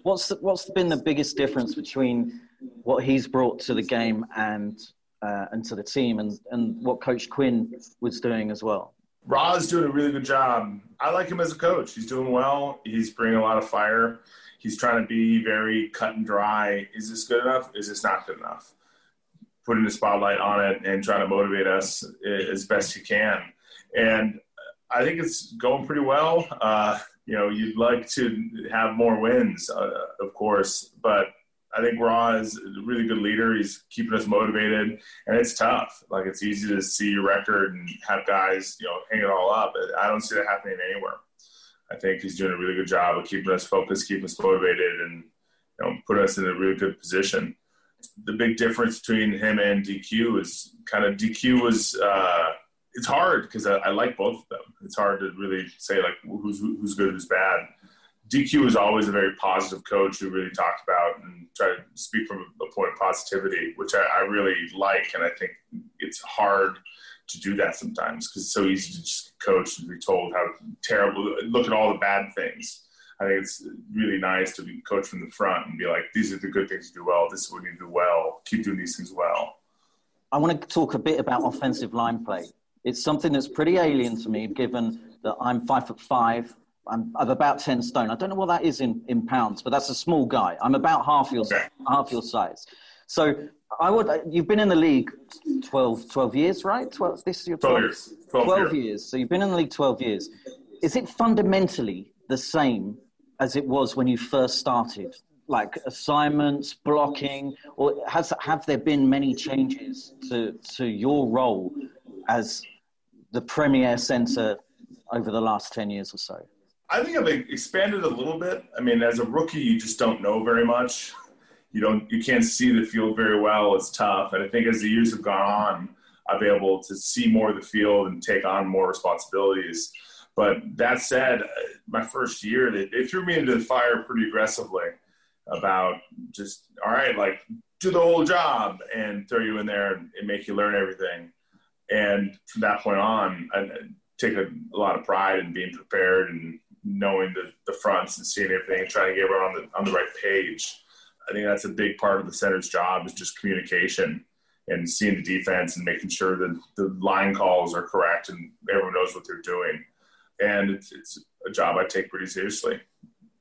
What's the, what's been the biggest difference between what he's brought to the game and uh, and to the team, and and what Coach Quinn was doing as well? is doing a really good job. I like him as a coach. He's doing well. He's bringing a lot of fire. He's trying to be very cut and dry. Is this good enough? Is this not good enough? Putting the spotlight on it and trying to motivate us as best he can. And I think it's going pretty well. Uh, you know, you'd like to have more wins, uh, of course, but I think Raw is a really good leader. He's keeping us motivated, and it's tough. Like it's easy to see your record and have guys, you know, hang it all up. I don't see that happening anywhere. I think he's doing a really good job of keeping us focused, keeping us motivated, and you know, put us in a really good position. The big difference between him and DQ is kind of DQ was. Uh, it's hard because I, I, like both of them. It's hard to really say like who's who's good, who's bad. DQ is always a very positive coach who really talked about and try to speak from a point of positivity, which I, I really like, and I think it's hard to do that sometimes because it's so easy to just coach and be told how terrible. Look at all the bad things. I think it's really nice to be coached from the front and be like, these are the good things you do well. This is what you do well. Keep doing these things well. I want to talk a bit about offensive line play. It's something that's pretty alien to me, given that I'm five foot five. I'm, I'm about ten stone. I don't know what that is in, in pounds, but that's a small guy. I'm about half your Okay. half your size. So I would. You've been in the league 12, 12 years, right? Twelve. This is your 12 12 years. 12, 12 years. years. So you've been in the league 12 years. Is it fundamentally the same as it was when you first started? Like assignments, blocking, or has have there been many changes to to your role as the premier centre over the last 10 years or so? I think I've expanded a little bit. I mean, as a rookie, you just don't know very much. You don't, you can't see the field very well. It's tough. And I think as the years have gone on, I've been able to see more of the field and take on more responsibilities. But that said, my first year, they, they threw me into the fire pretty aggressively about just, all right, like do the whole job and throw you in there and, and make you learn everything. And from that point on, I, take a, a lot of pride in being prepared and knowing the, the fronts and seeing everything and trying to get everyone on the, on the right page. I think that's a big part of the center's job is just communication and seeing the defense and making sure that the line calls are correct and everyone knows what they're doing. And it's, it's a job I take pretty seriously.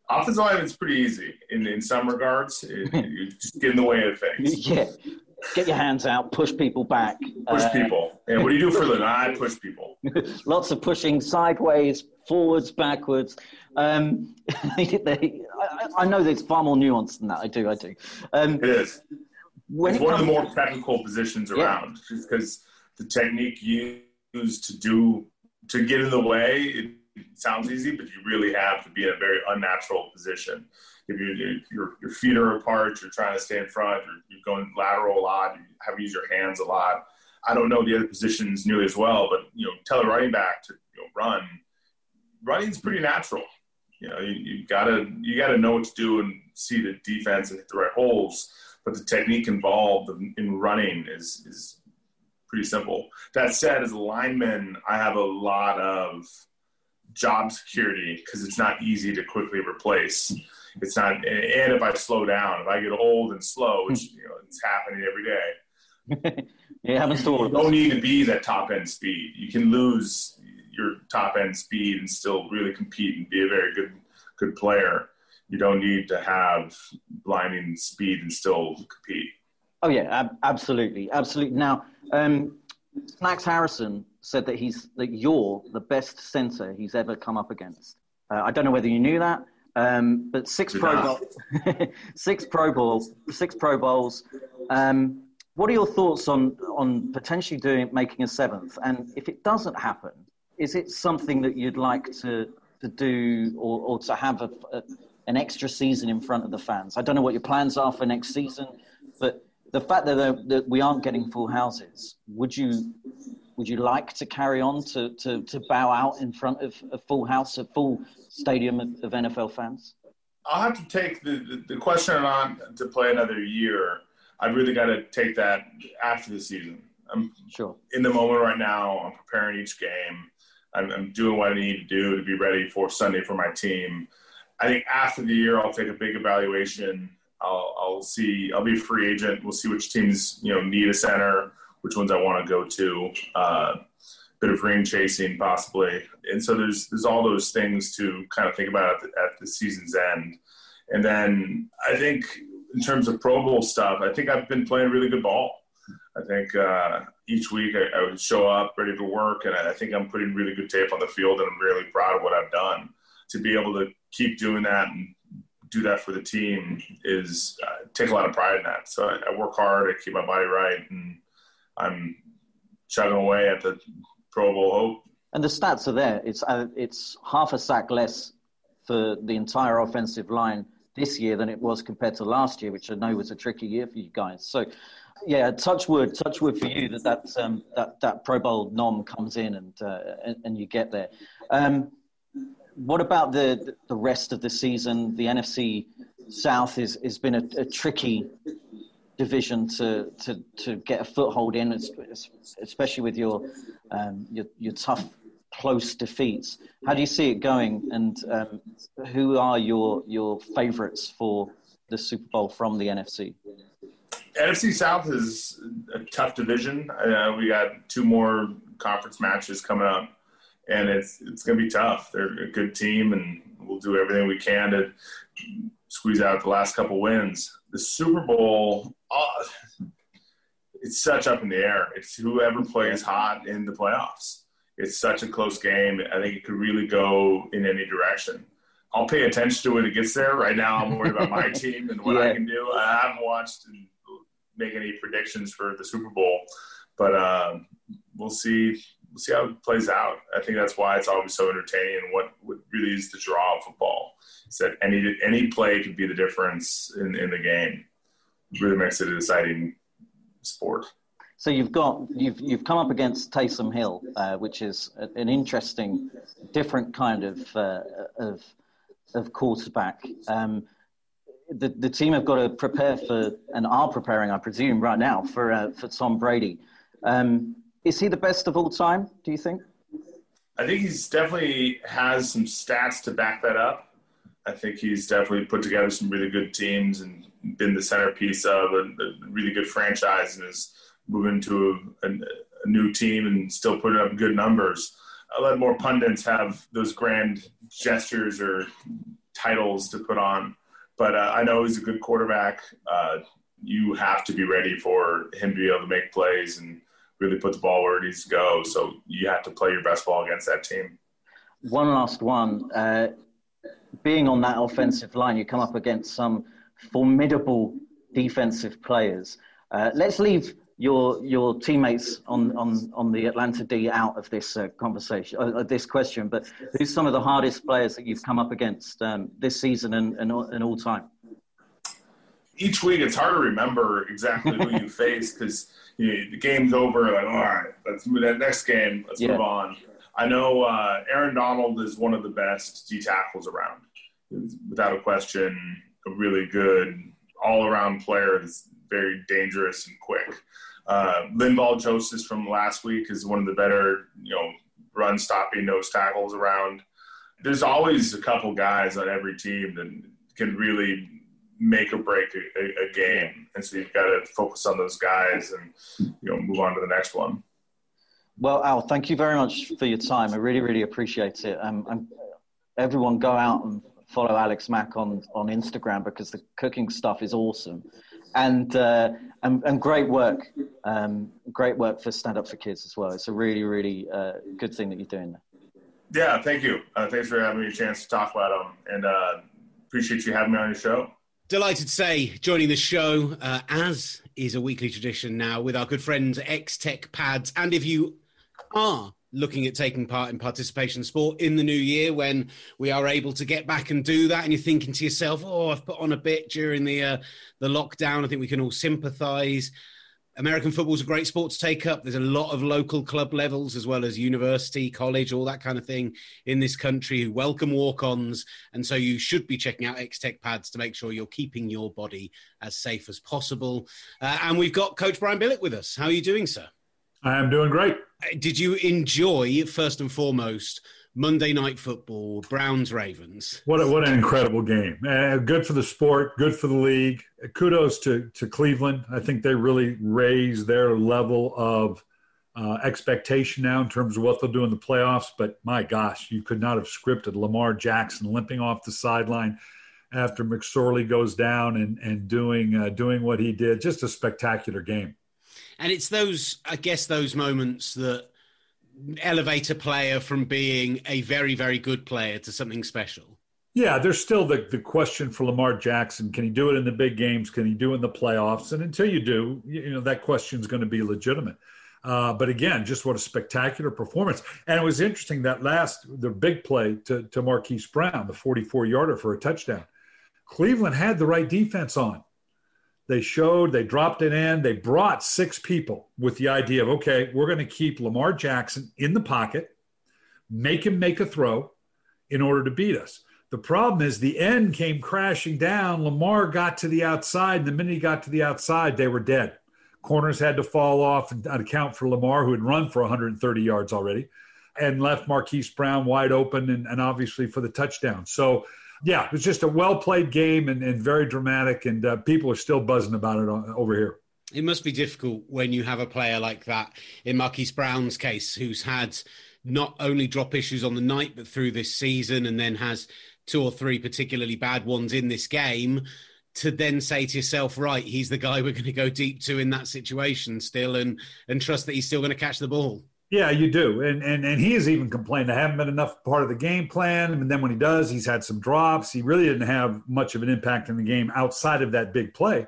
Offensive line is pretty easy in, in some regards. It, [laughs] you just get in the way of things. Yeah. Get your hands out, push people back. Push Uh, people. And what do you do for a living? I push people. [laughs] lots of pushing sideways, forwards, backwards. Um, [laughs] they, I, I know there's far more nuance than that. I do, I do. Um, It is. when it's it one of the more technical positions Yeah. around just because the technique used to do to get in the way it sounds easy but you really have to be in a very unnatural position if you, your, your feet are apart you're trying to stay in front you're, you're going lateral a lot you have to use your hands a lot i don't know the other positions nearly as well but you know tell a running back to you know, run running's pretty natural you know you, you gotta you gotta know what to do and see the defense and hit the right holes but the technique involved in- in running is is pretty simple. That said, as a lineman, I have a lot of job security because it's not easy to quickly replace. It's not, and and if I slow down, if I get old and slow, which hmm. you know it's happening every day, [laughs] it happens to all you of us. don't need to be that top end speed. You can lose your top end speed and still really compete and be a very good good player. You don't need to have blinding speed and still compete. Oh yeah, ab- absolutely, absolutely. Now, um, Snacks Harrison said that he's that you're the best centre he's ever come up against. Uh, I don't know whether you knew that, um, but six Did Pro not. Bowl, [laughs] six Pro Bowls, six Pro Bowls. Um, what are your thoughts on on potentially doing making a seventh? And if it doesn't happen, is it something that you'd like to to do or, or to have a, a, an extra season in front of the fans? I don't know what your plans are for next season, but the fact that, there- that we aren't getting full houses, would you would you like to carry on to, to, to bow out in front of a full house, a full stadium of, of NFL fans? I'll have to take the, the, the question on to play another year. I've really got to take that after the season. I'm Sure. in the moment right now. I'm preparing each game. I'm, I'm doing what I need to do to be ready for Sunday for my team. I think after the year, I'll take a big evaluation. I'll, I'll see. I'll be a free agent. We'll see which teams you know need a center, which ones I want to go to. Uh, bit of ring chasing possibly, and so there's there's all those things to kind of think about at the, at the season's end. And then I think in terms of Pro Bowl stuff, I think I've been playing really good ball. I think uh, each week I, I would show up ready to work, and I think I'm putting really good tape on the field, and I'm really proud of what I've done. To be able to keep doing that and do that for the team is uh, take a lot of pride in that. So I, I work hard, I keep my body right, and I'm chugging away at the Pro Bowl hope. And the stats are there. It's uh, it's half a sack less for the entire offensive line this year than it was compared to last year, which I know was a tricky year for you guys. So, yeah, touch wood, touch wood for you that that um, that, that Pro Bowl nom comes in and uh, and, you get there. Um, what about the the rest of the season? The NFC South is has been a, a tricky division to, to, to get a foothold in, especially with your, um, your your tough close defeats. How do you see it going, and um, who are your your favourites for the Super Bowl from the NFC? NFC South is a tough division. Uh, we got two more conference matches coming up, and it's it's going to be tough. They're a good team, and we'll do everything we can to squeeze out the last couple wins. The Super Bowl, uh, it's such up in the air. It's whoever plays hot in the playoffs. It's such a close game. I think it could really go in any direction. I'll pay attention to when it gets there. Right now, I'm worried about my [laughs] team and what yeah. I can do. I haven't watched and make any predictions for the Super Bowl, but um, we'll see. We'll see how it plays out. I think that's why it's always so entertaining and what, what really is the draw of football. Is that any any play could be the difference in, in the game. It really makes it a deciding sport. So you've got you've you've come up against Taysom Hill, uh, which is an interesting, different kind of uh, of of quarterback. Um, the the team have got to prepare for and are preparing, I presume, right now for uh, for Tom Brady. Um, is he the best of all time? Do you think? I think he's definitely has some stats to back that up. I think he's definitely put together some really good teams and been the centerpiece of a, a really good franchise and is moving to a, a, new team and still putting up good numbers. I let more pundits have those grand gestures or titles to put on, but uh, I know he's a good quarterback. Uh, you have to be ready for him to be able to make plays and really put the ball where it needs to go. So you have to play your best ball against that team. One last one. Uh, being on that offensive line, you come up against some formidable defensive players. Uh, let's leave your your teammates on, on, on the Atlanta D out of this uh, conversation, uh, this question. But who's some of the hardest players that you've come up against um, this season and, and, and all time? Each week, it's hard to remember exactly who you [laughs] face because you know, the game's over. Like, all right, let's move that next game. Let's yeah. move on. I know uh, Aaron Donald is one of the best D tackles around, without a question. A really good all-around player that's very dangerous and quick. Uh, Linval Joseph from last week is one of the better, you know, run stopping nose tackles around. There's always a couple guys on every team that can really make or break a, a, game, and so you've got to focus on those guys and you know move on to the next one. Well, Al, thank you very much for your time. I really, really appreciate it. Um, everyone, go out and follow Alex Mack on on Instagram because the cooking stuff is awesome and, uh, and, and great work. Um, great work for Stand Up for Kids as well. It's a really, really uh, good thing that you're doing there. Yeah, thank you. Uh, thanks for having me a chance to talk about them, and uh, appreciate you having me on your show. Delighted to say, joining the show, uh, as is a weekly tradition now, with our good friends X Tech Pads. And if you are looking at taking part in participation sport in the new year when we are able to get back and do that. And you're thinking to yourself oh i've put on a bit during the uh, the lockdown. I think we can all sympathize. American football is a great sport to take up. There's a lot of local club levels as well as university college all that kind of thing in this country who welcome walk-ons. And so you should be checking out x-tech pads to make sure you're keeping your body as safe as possible. Uh, and we've got coach brian billick with us. How are you doing sir? I am doing great. Did you enjoy first and foremost Monday Night Football, Browns Ravens? What a, what an incredible game! Uh, good for the sport, good for the league. Kudos to to Cleveland. I think they really raised their level of uh, expectation now in terms of what they'll do in the playoffs. But my gosh, you could not have scripted Lamar Jackson limping off the sideline after McSorley goes down and and doing uh, doing what he did. Just a spectacular game. And it's those, I guess, those moments that elevate a player from being a very, very good player to something special. Yeah, there's still the, the question for Lamar Jackson. Can he do it in the big games? Can he do it in the playoffs? And until you do, you know, that question is going to be legitimate. Uh, but again, just what a spectacular performance. And it was interesting that last, the big play to, to Marquise Brown, the 44 yarder for a touchdown. Cleveland had the right defense on. They showed, they dropped it in, they brought six people with the idea of, okay, we're going to keep Lamar Jackson in the pocket, make him make a throw in order to beat us. The problem is the end came crashing down. Lamar got to the outside. And the minute he got to the outside, they were dead. Corners had to fall off and account for Lamar, who had run for 130 yards already, and left Marquise Brown wide open and, and obviously for the touchdown. So yeah, it was just a well played game and, and very dramatic, and uh, people are still buzzing about it over here. It must be difficult when you have a player like that in Marquise Brown's case, who's had not only drop issues on the night, but through this season, and then has two or three particularly bad ones in this game. To then say to yourself, right, he's the guy we're going to go deep to in that situation still, and and trust that he's still going to catch the ball. Yeah, you do, and and and he has even complained I haven't been enough part of the game plan, and then when he does, he's had some drops. He really didn't have much of an impact in the game outside of that big play.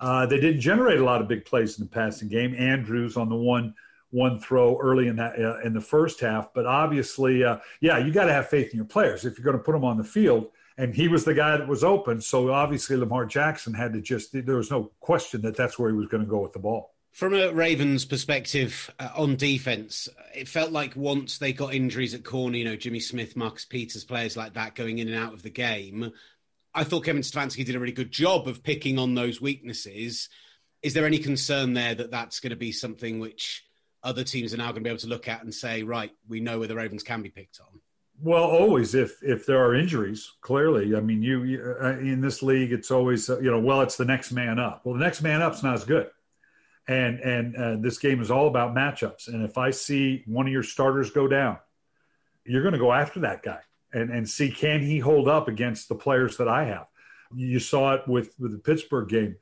Uh, they didn't generate a lot of big plays in the passing game. Andrews on the one one throw early in that uh, in the first half, but obviously, uh, yeah, you got to have faith in your players if you're going to put them on the field. And he was the guy that was open, so obviously Lamar Jackson had to just. There was no question that that's where he was going to go with the ball. From a Ravens perspective uh, on defense, it felt like once they got injuries at corner, you know, Jimmy Smith, Marcus Peters, players like that going in and out of the game, I thought Kevin Stefanski did a really good job of picking on those weaknesses. Is there any concern there that that's going to be something which other teams are now going to be able to look at and say, right, we know where the Ravens can be picked on? Well, always if if there are injuries, clearly. I mean, you, you uh, in this league, it's always uh, you know, well, it's the next man up. Well, the next man up's not as good and and uh, this game is all about matchups. And if I see one of your starters go down, you're going to go after that guy and and see can he hold up against the players that I have. You saw it with with the Pittsburgh game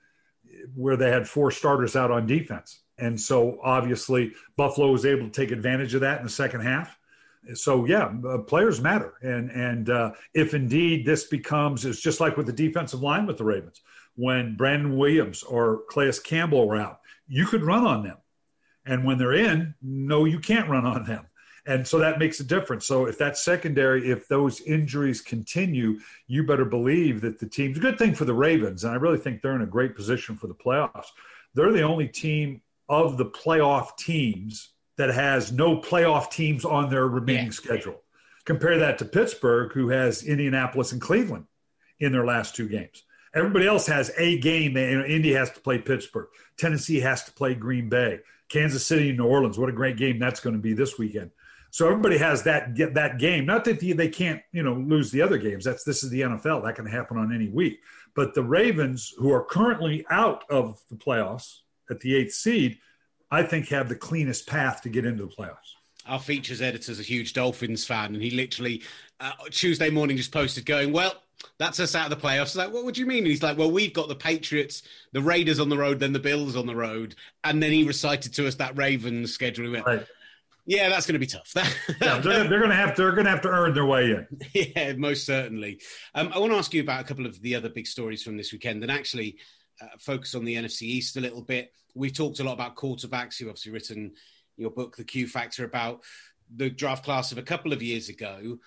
where they had four starters out on defense, and so obviously Buffalo was able to take advantage of that in the second half. So yeah, uh, players matter, and and uh, if indeed this becomes it's just like with the defensive line with the Ravens when Brandon Williams or Calais Campbell were out you could run on them. And when they're in, no, you can't run on them. And so that makes a difference. So if that's secondary, if those injuries continue, you better believe that the team's a good thing for the Ravens. And I really think they're in a great position for the playoffs. They're the only team of the playoff teams that has no playoff teams on their remaining yeah. schedule. Compare that to Pittsburgh, who has Indianapolis and Cleveland in their last two games. Everybody else has a game. You know, Indy has to play Pittsburgh. Tennessee has to play Green Bay. Kansas City, and New Orleans. What a great game that's going to be this weekend. So everybody has that get that game. Not that they can't, you know, lose the other games. That's this is the NFL. That can happen on any week. But the Ravens, who are currently out of the playoffs at the eighth seed, I think have the cleanest path to get into the playoffs our features editor is a huge Dolphins fan, and he literally uh, Tuesday morning just posted going, "Well, that's us out of the playoffs. Like, what would you mean? And he's like, well, we've got the Patriots, the Raiders on the road, then the Bills on the road, and then he recited to us that Ravens schedule. We went, right. yeah, that's going to be tough. [laughs] yeah, they're, they're going to have to, they're going to have to earn their way in. [laughs] Yeah, most certainly. Um, I want to ask you about a couple of the other big stories from this weekend, and actually uh, focus on the NFC East a little bit. We've talked a lot about quarterbacks. You've obviously written your book, The Q Factor, about the draft class of a couple of years ago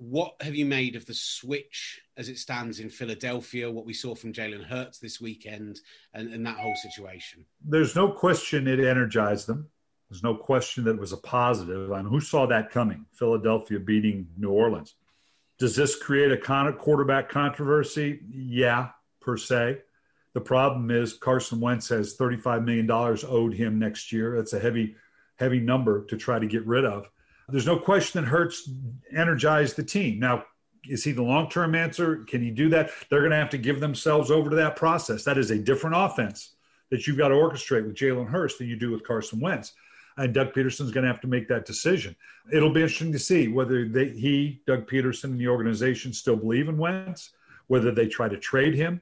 what have you made of the switch as it stands in Philadelphia, what we saw from Jalen Hurts this weekend, and, and, that whole situation? There's no question it energized them. There's no question that it was a positive. And who saw that coming? Philadelphia beating New Orleans. Does this create a quarterback controversy? Yeah, per se. The problem is Carson Wentz has $35 million owed him next year. That's a heavy, heavy number to try to get rid of. There's no question that Hurts energized the team. Now, is he the long term answer? Can he do that? They're going to have to give themselves over to that process. That is a different offense that you've got to orchestrate with Jalen Hurts than you do with Carson Wentz. And Doug Pederson's going to have to make that decision. It'll be interesting to see whether they, he, Doug Pederson, and the organization still believe in Wentz, whether they try to trade him,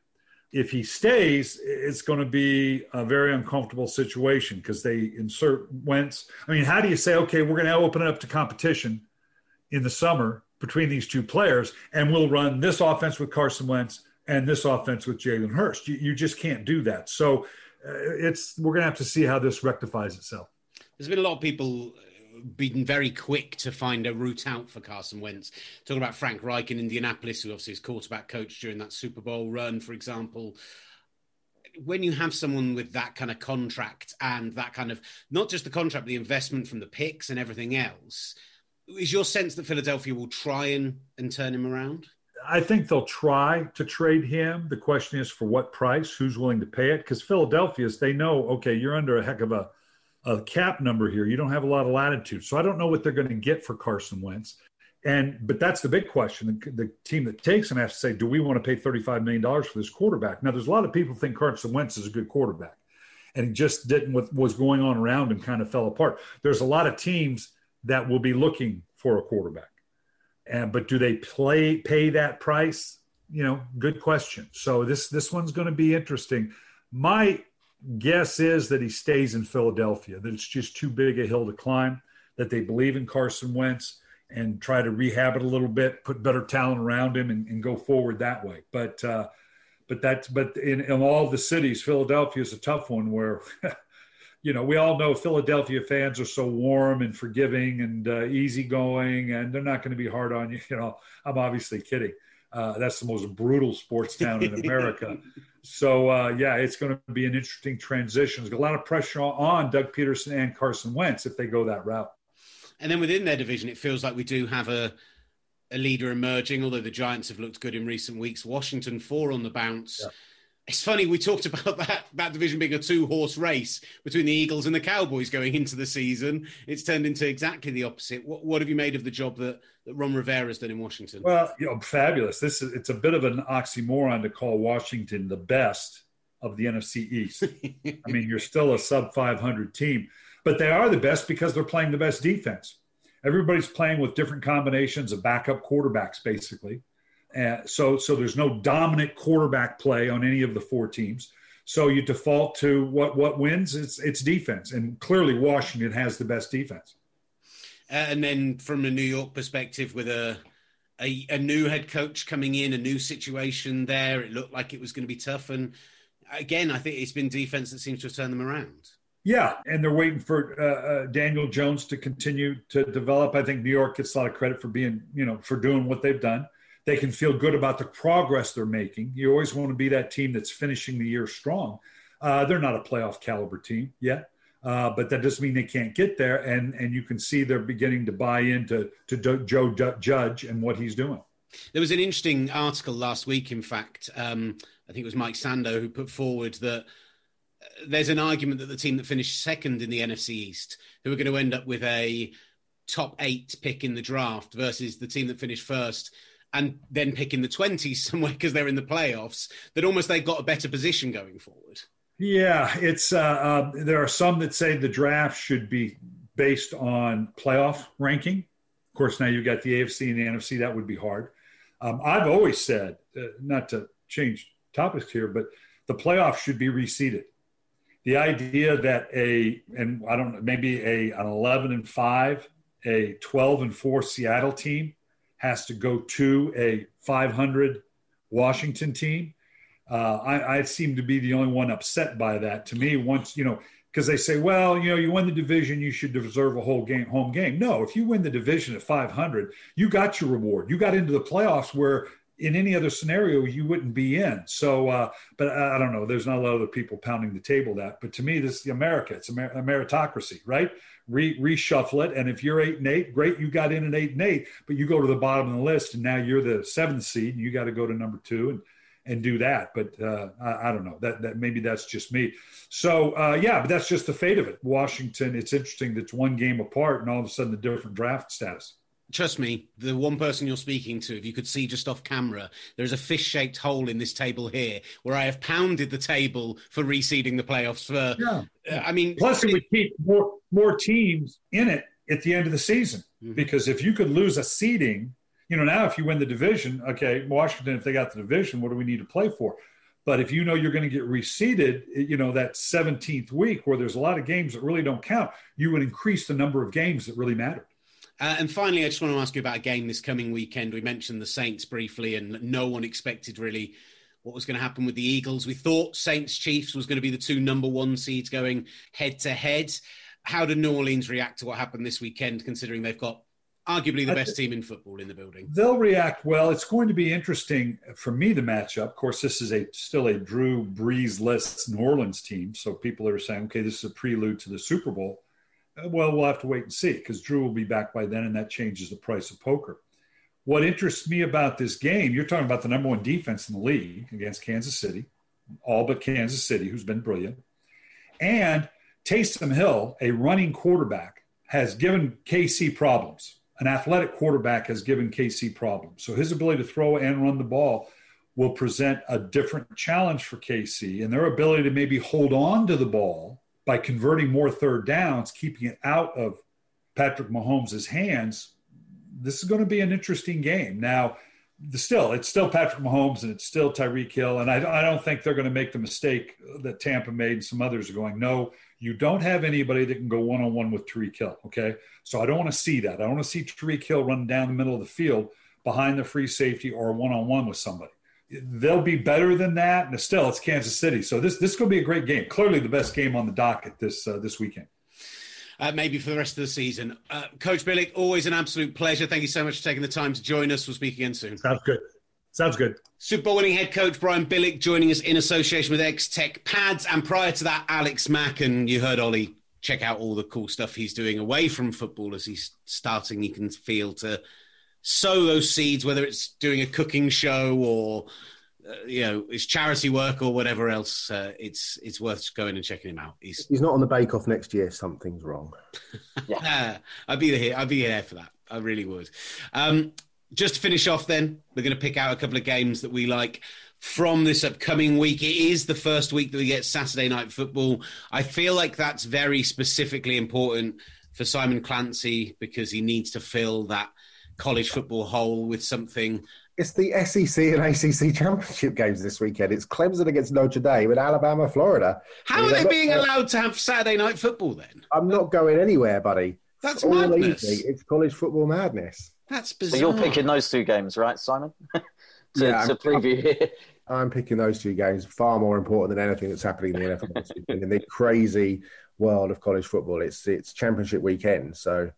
if he stays, it's going to be a very uncomfortable situation because they insert Wentz. I mean, how do you say, okay, we're going to open it up to competition in the summer between these two players, and we'll run this offense with Carson Wentz and this offense with Jalen Hurts? You, you, just can't do that. So uh, it's we're going to have to see how this rectifies itself. There's been a lot of people been very quick to find a route out for Carson Wentz. Talking about Frank Reich in Indianapolis, who obviously is quarterback coach during that Super Bowl run, for example. When you have someone with that kind of contract and that kind of not just the contract, but the investment from the picks and everything else, is your sense that Philadelphia will try and, and turn him around? I think they'll try to trade him. The question is for what price? Who's willing to pay it? Because Philadelphia's, they know, okay, you're under a heck of a a cap number here. You don't have a lot of latitude. So I don't know what they're going to get for Carson Wentz. And but that's the big question. The, the, team that takes him has to say, do we want to pay $35 million for this quarterback? Now, there's a lot of people think Carson Wentz is a good quarterback. and he just didn't what was going on around him kind of fell apart. There's a lot of teams that will be looking for a quarterback, and but do they play pay that price? You know, good question. So this this one's going to be interesting. My guess is that he stays in Philadelphia. That it's just too big a hill to climb. That they believe in Carson Wentz and try to rehab it a little bit, put better talent around him, and, and go forward that way. But uh, but that's but in, in all the cities, Philadelphia is a tough one where. [laughs] you know, we all know Philadelphia fans are so warm and forgiving and uh, easygoing, and they're not going to be hard on you. [laughs] You know, I'm obviously kidding. Uh, that's the most brutal sports town in America. [laughs] so uh, yeah, it's going to be an interesting transition. There's a lot of pressure on Doug Pederson and Carson Wentz if they go that route. And then within their division, it feels like we do have a a leader emerging. Although the Giants have looked good in recent weeks, Washington four on the bounce. Yeah. It's funny we talked about [laughs] that that division being a two horse race between the Eagles and the Cowboys going into the season. It's turned into exactly the opposite. What, what have you made of the job that, that Ron Rivera has done in Washington? Well, you know, fabulous. This is it's a bit of an oxymoron to call Washington the best of the NFC East. [laughs] I mean, you're still a sub 500 team, but they are the best because they're playing the best defense everybody's playing with different combinations of backup quarterbacks, basically. Uh, so, so there's no dominant quarterback play on any of the four teams. So you default to what what wins. It's it's defense, and clearly Washington has the best defense. Uh, and then from a New York perspective, with a, a, a new head coach coming in, a new situation there, it looked like it was going to be tough. And again, I think it's been defense that seems to have turned them around. Yeah, and they're waiting for uh, uh, Daniel Jones to continue to develop. I think New York gets a lot of credit for being, you know, for doing what they've done. They can feel good about the progress they're making. You always want to be that team that's finishing the year strong. Uh, they're not a playoff caliber team yet, uh, but that doesn't mean they can't get there. And and you can see they're beginning to buy into to Joe Judge and what he's doing. There was an interesting article last week. In fact, um, I think it was Mike Sando who put forward that there's an argument that the team that finished second in the NFC East, who are going to end up with a top eight pick in the draft, versus the team that finished first and then picking the 20s [laughs] somewhere because they're in the playoffs, that almost they've got a better position going forward. Yeah, it's uh, uh, there are some that say the draft should be based on playoff ranking. Of course, now you've got the AFC and the NFC. That would be hard. Um, I've always said, uh, not to change topics here, but the playoffs should be reseeded the idea that a and I don't know maybe a an 11 and 5 a 12 and 4 Seattle team has to go to a 500 Washington team uh, I, I, seem to be the only one upset by that. To me, once you know, because they say, well, you know, you win the division, you should deserve a whole game, home game. No, if you win the division at 500, you got your reward. You got into the playoffs where in any other scenario you wouldn't be in. So, uh, but I, I, don't know. There's not a lot of other people pounding the table that. But to me, this is America. It's a, mer- a meritocracy, right? Re- reshuffle it, and if you're eight and eight, great, you got in at eight and eight. But you go to the bottom of the list, and now you're the seventh seed, and you got to go to number two and and do that. But uh, I, I, don't know. That that maybe that's just me. So uh, yeah, but that's just the fate of it. Washington. It's interesting. That's one game apart, and all of a sudden, the different draft status trust me, the one person you're speaking to, if you could see just off camera, there's a fish shaped hole in this table here where I have pounded the table for reseeding the playoffs for. Yeah. Uh, I mean, plus it would keep more, more teams in it at the end of the season mm-hmm. because if you could lose a seeding, you know, now if you win the division, okay, Washington, if they got the division, what do we need to play for? But if you know you're going to get reseeded, you know, that 17th week where there's a lot of games that really don't count, you would increase the number of games that really matter. Uh, and finally, I just want to ask you about a game this coming weekend. We mentioned the Saints briefly, and no one expected really what was going to happen with the Eagles. We thought Saints Chiefs was going to be the two number one seeds going head to head. How did New Orleans react to what happened this weekend, considering they've got arguably the best team in football in the building? They'll react well. It's going to be interesting for me the matchup. Of course, this is a still a Drew Brees less New Orleans team, so people are saying, okay, this is a prelude to the Super Bowl. Uh, well, we'll have to wait and see because Drew will be back by then, and that changes the price of poker. What interests me about this game, you're talking about the number one defense in the league against Kansas City, all but Kansas City, who's been brilliant. And Taysom Hill, a running quarterback, has given KC problems. An athletic quarterback has given KC problems. So his ability to throw and run the ball will present a different challenge for KC and their ability to maybe hold on to the ball by converting more third downs, keeping it out of Patrick Mahomes' hands. This is going to be an interesting game. Now, still, it's still Patrick Mahomes and it's still Tyreek Hill. And I, I don't think they're going to make the mistake that Tampa made and some others are going, no, you don't have anybody that can go one on one with Tyreek Hill. Okay. So I don't want to see that. I don't want to see Tyreek Hill run down the middle of the field behind the free safety or one on one with somebody. They'll be better than that. And still, it's Kansas City. So this, this is going to be a great game. Clearly the best game on the docket this, uh, this weekend. Uh, maybe for the rest of the season. Uh, Coach Billick, always an absolute pleasure. Thank you so much for taking the time to join us. We'll speak again soon. Sounds good. Sounds good. Super Bowl winning head coach Brian Billick joining us in association with X Tech Pads. And prior to that, Alex Mack. And you heard Olly check out all the cool stuff he's doing away from football as he's starting, you can feel, to sow those seeds, whether it's doing a cooking show or uh, you know it's charity work or whatever else. Uh, it's it's worth going and checking him out. He's he's not on the Bake Off next year. Something's wrong. yeah, [laughs] I'd be here. I'd be here for that. I really would. Um, just to finish off, then we're going to pick out a couple of games that we like from this upcoming week. It is the first week that we get Saturday night football. I feel like that's very specifically important for Simon Clancy because he needs to fill that college football hole with something. It's the SEC and ACC championship games this weekend. It's Clemson against Notre Dame and Alabama, Florida. How are they being uh, allowed to have Saturday night football then? I'm not going anywhere, buddy. That's All madness. Evening. It's college football madness. That's bizarre. So you're picking those two games, right, Simon? [laughs] to, yeah, to preview here. I'm picking those two games far more important than anything that's happening in the NFL in the crazy world of college football. It's it's championship weekend, so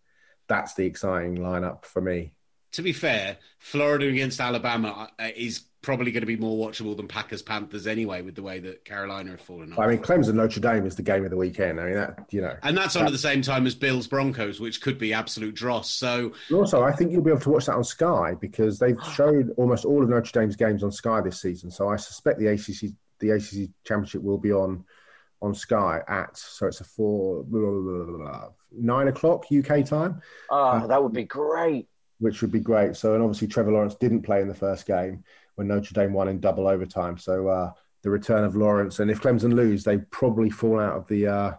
that's the exciting lineup for me. To be fair, Florida against Alabama uh, is probably going to be more watchable than Packers Panthers anyway, with the way that Carolina have fallen off. I mean, Clemson Notre Dame is the game of the weekend. I mean, that you know, and that's on at the same time as Bills Broncos, which could be absolute dross. So also, I think you'll be able to watch that on Sky because they've [gasps] showed almost all of Notre Dame's games on Sky this season. So I suspect the ACC the ACC championship will be on on Sky at so it's a four blah, blah, blah, nine o'clock UK time. Oh, that would be great. Which would be great. So, and obviously Trevor Lawrence didn't play in the first game when Notre Dame won in double overtime. So uh, the return of Lawrence, and if Clemson lose, they probably fall out of the uh,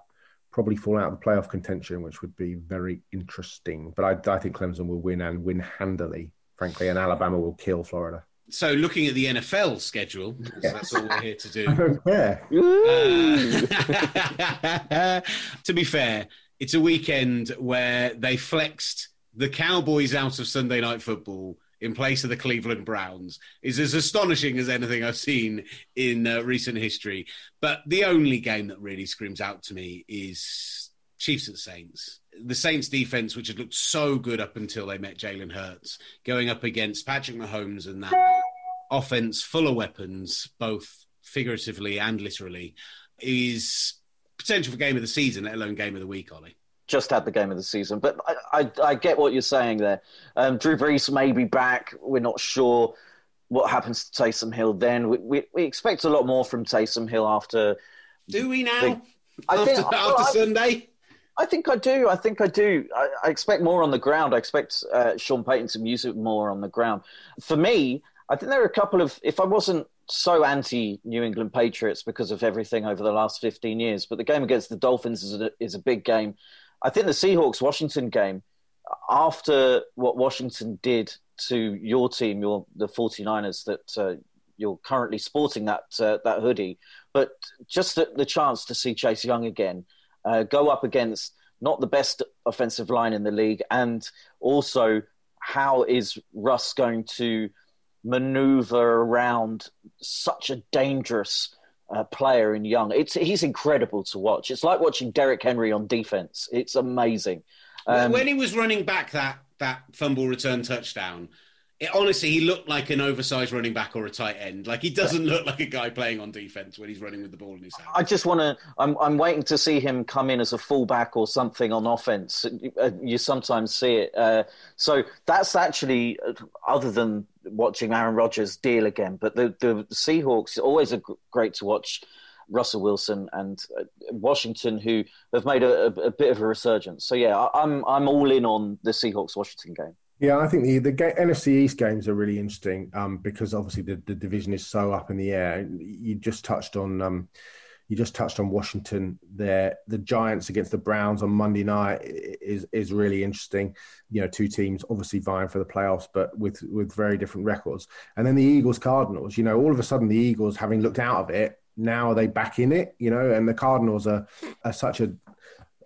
probably fall out of the playoff contention, which would be very interesting. But I, I think Clemson will win and win handily, frankly, and Alabama will kill Florida. So, looking at the NFL schedule, that's all we're here to do. [laughs] I. Uh, [laughs] to be fair, it's a weekend where they flexed the Cowboys out of Sunday Night Football in place of the Cleveland Browns is as astonishing as anything I've seen in uh, recent history. But the only game that really screams out to me is Chiefs and Saints. The Saints defense, which had looked so good up until they met Jalen Hurts, going up against Patrick Mahomes and that offense full of weapons, both figuratively and literally, is potential for game of the season, let alone game of the week, Olly just had the game of the season. But I, I, I get what you're saying there. Um, Drew Brees may be back. We're not sure what happens to Taysom Hill then. We, we, we expect a lot more from Taysom Hill after. Do we now? The, after, think, after Sunday? I think I do. I think I do. I, I expect more on the ground. I expect uh, Sean Payton to use it more on the ground. For me, I think there are a couple of. If I wasn't so anti New England Patriots because of everything over the last 15 years, but the game against the Dolphins is a, is a big game. I think the Seahawks Washington game, after what Washington did to your team, your the 49ers, that uh, you're currently sporting that uh, that hoodie, but just the, the, chance to see Chase Young again uh, go up against not the best offensive line in the league, and also how is Russ going to maneuver around such a dangerous uh, player in Young. It's he's incredible to watch. It's like watching Derrick Henry on defense. It's amazing. Um, when he was running back that that fumble return touchdown, it, honestly, he looked like an oversized running back or a tight end. Like he doesn't look like a guy playing on defense when he's running with the ball in his hand. I just want to. I'm, I'm waiting to see him come in as a fullback or something on offense. Uh, you sometimes see it. Uh, so that's actually, uh, other than watching Aaron Rodgers deal again, but the the Seahawks always are great to watch. Russell Wilson and uh, Washington, who have made a, a, a, bit of a resurgence. So yeah, I, I'm I'm all in on the Seahawks Washington game. Yeah, I think the the ga- NFC East games are really interesting um, because obviously the, the division is so up in the air. You just touched on um, you just touched on Washington there. The Giants against the Browns on Monday night is is really interesting. You know, two teams obviously vying for the playoffs, but with with very different records. And then the Eagles Cardinals. You know, all of a sudden the Eagles, having looked out of it, now are they back in it? You know, and the Cardinals are, are such a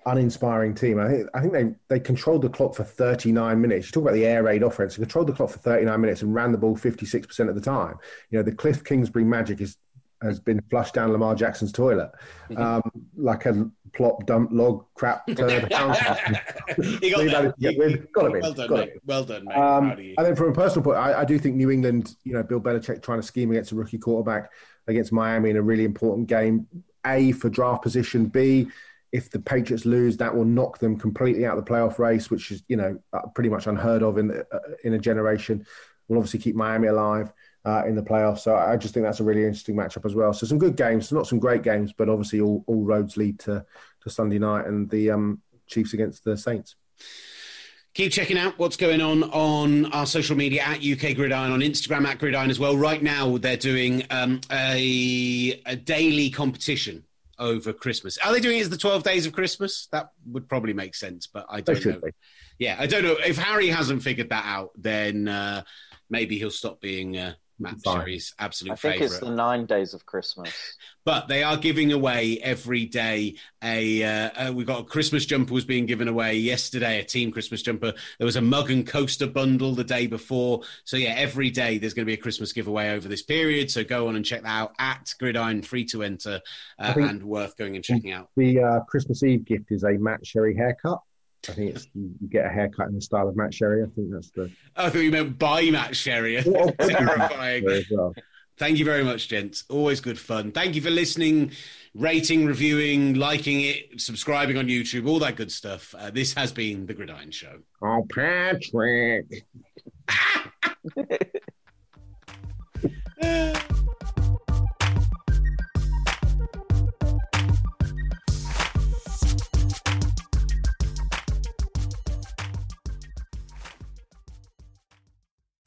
uninspiring team. I think I think they they controlled the clock for 39 minutes. You talk about the air raid offense. They controlled the clock for 39 minutes and ran the ball 56% of the time. You know, the Cliff Kingsbury magic is has been flushed down Lamar Jackson's toilet, Mm-hmm. um, like a plop, dump, log, crap. turd. [laughs] you got Leave that. that to. Got be. Well done, Got. Well done, mate. um, you. and then from a personal point, I, I do think New England, you know, Bill Belichick trying to scheme against a rookie quarterback against Miami in a really important game. A for draft position. B, if the Patriots lose, that will knock them completely out of the playoff race, which is you know uh, pretty much unheard of in uh, in a generation. Will obviously keep Miami alive. Uh, in the playoffs, so I just think that's a really interesting matchup as well. So some good games, not some great games, but obviously all, all roads lead to, to Sunday night and the um, Chiefs against the Saints. Keep checking out what's going on on our social media at UK Gridiron on Instagram at Gridiron as well. Right now, they're doing um, a, a daily competition over Christmas. Are they doing it as the 12 days of Christmas? That would probably make sense, but I don't know. be. Yeah, I don't know. If Harry hasn't figured that out, then uh, maybe he'll stop being uh, Matt Fine. Sherry's absolute I think favourite. it's the nine days of Christmas. But they are giving away every day a. Uh, uh, we got a Christmas jumper was being given away yesterday, a team Christmas jumper. There was a mug and coaster bundle the day before. So yeah, every day there's going to be a Christmas giveaway over this period. So go on and check that out at Gridiron, free to enter, uh, and worth going and checking out. The uh, Christmas Eve gift is a Matt Sherry haircut. I think it's you get a haircut in the style of Matt Sherry. I think that's the I thought you meant by Matt Sherry. [laughs] [laughs] Terrifying. well. Thank you very much, gents. Always good fun. Thank you for listening, rating, reviewing, liking it, subscribing on YouTube, all that good stuff. Uh, this has been The Gridiron Show. Oh, Patrick. [laughs]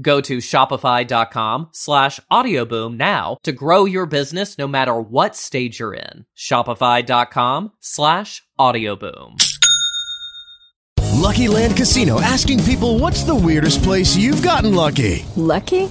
Go to shopify.com slash audioboom now to grow your business no matter what stage you're in. Shopify.com slash audioboom. Lucky Land Casino asking people what's the weirdest place you've gotten lucky? Lucky?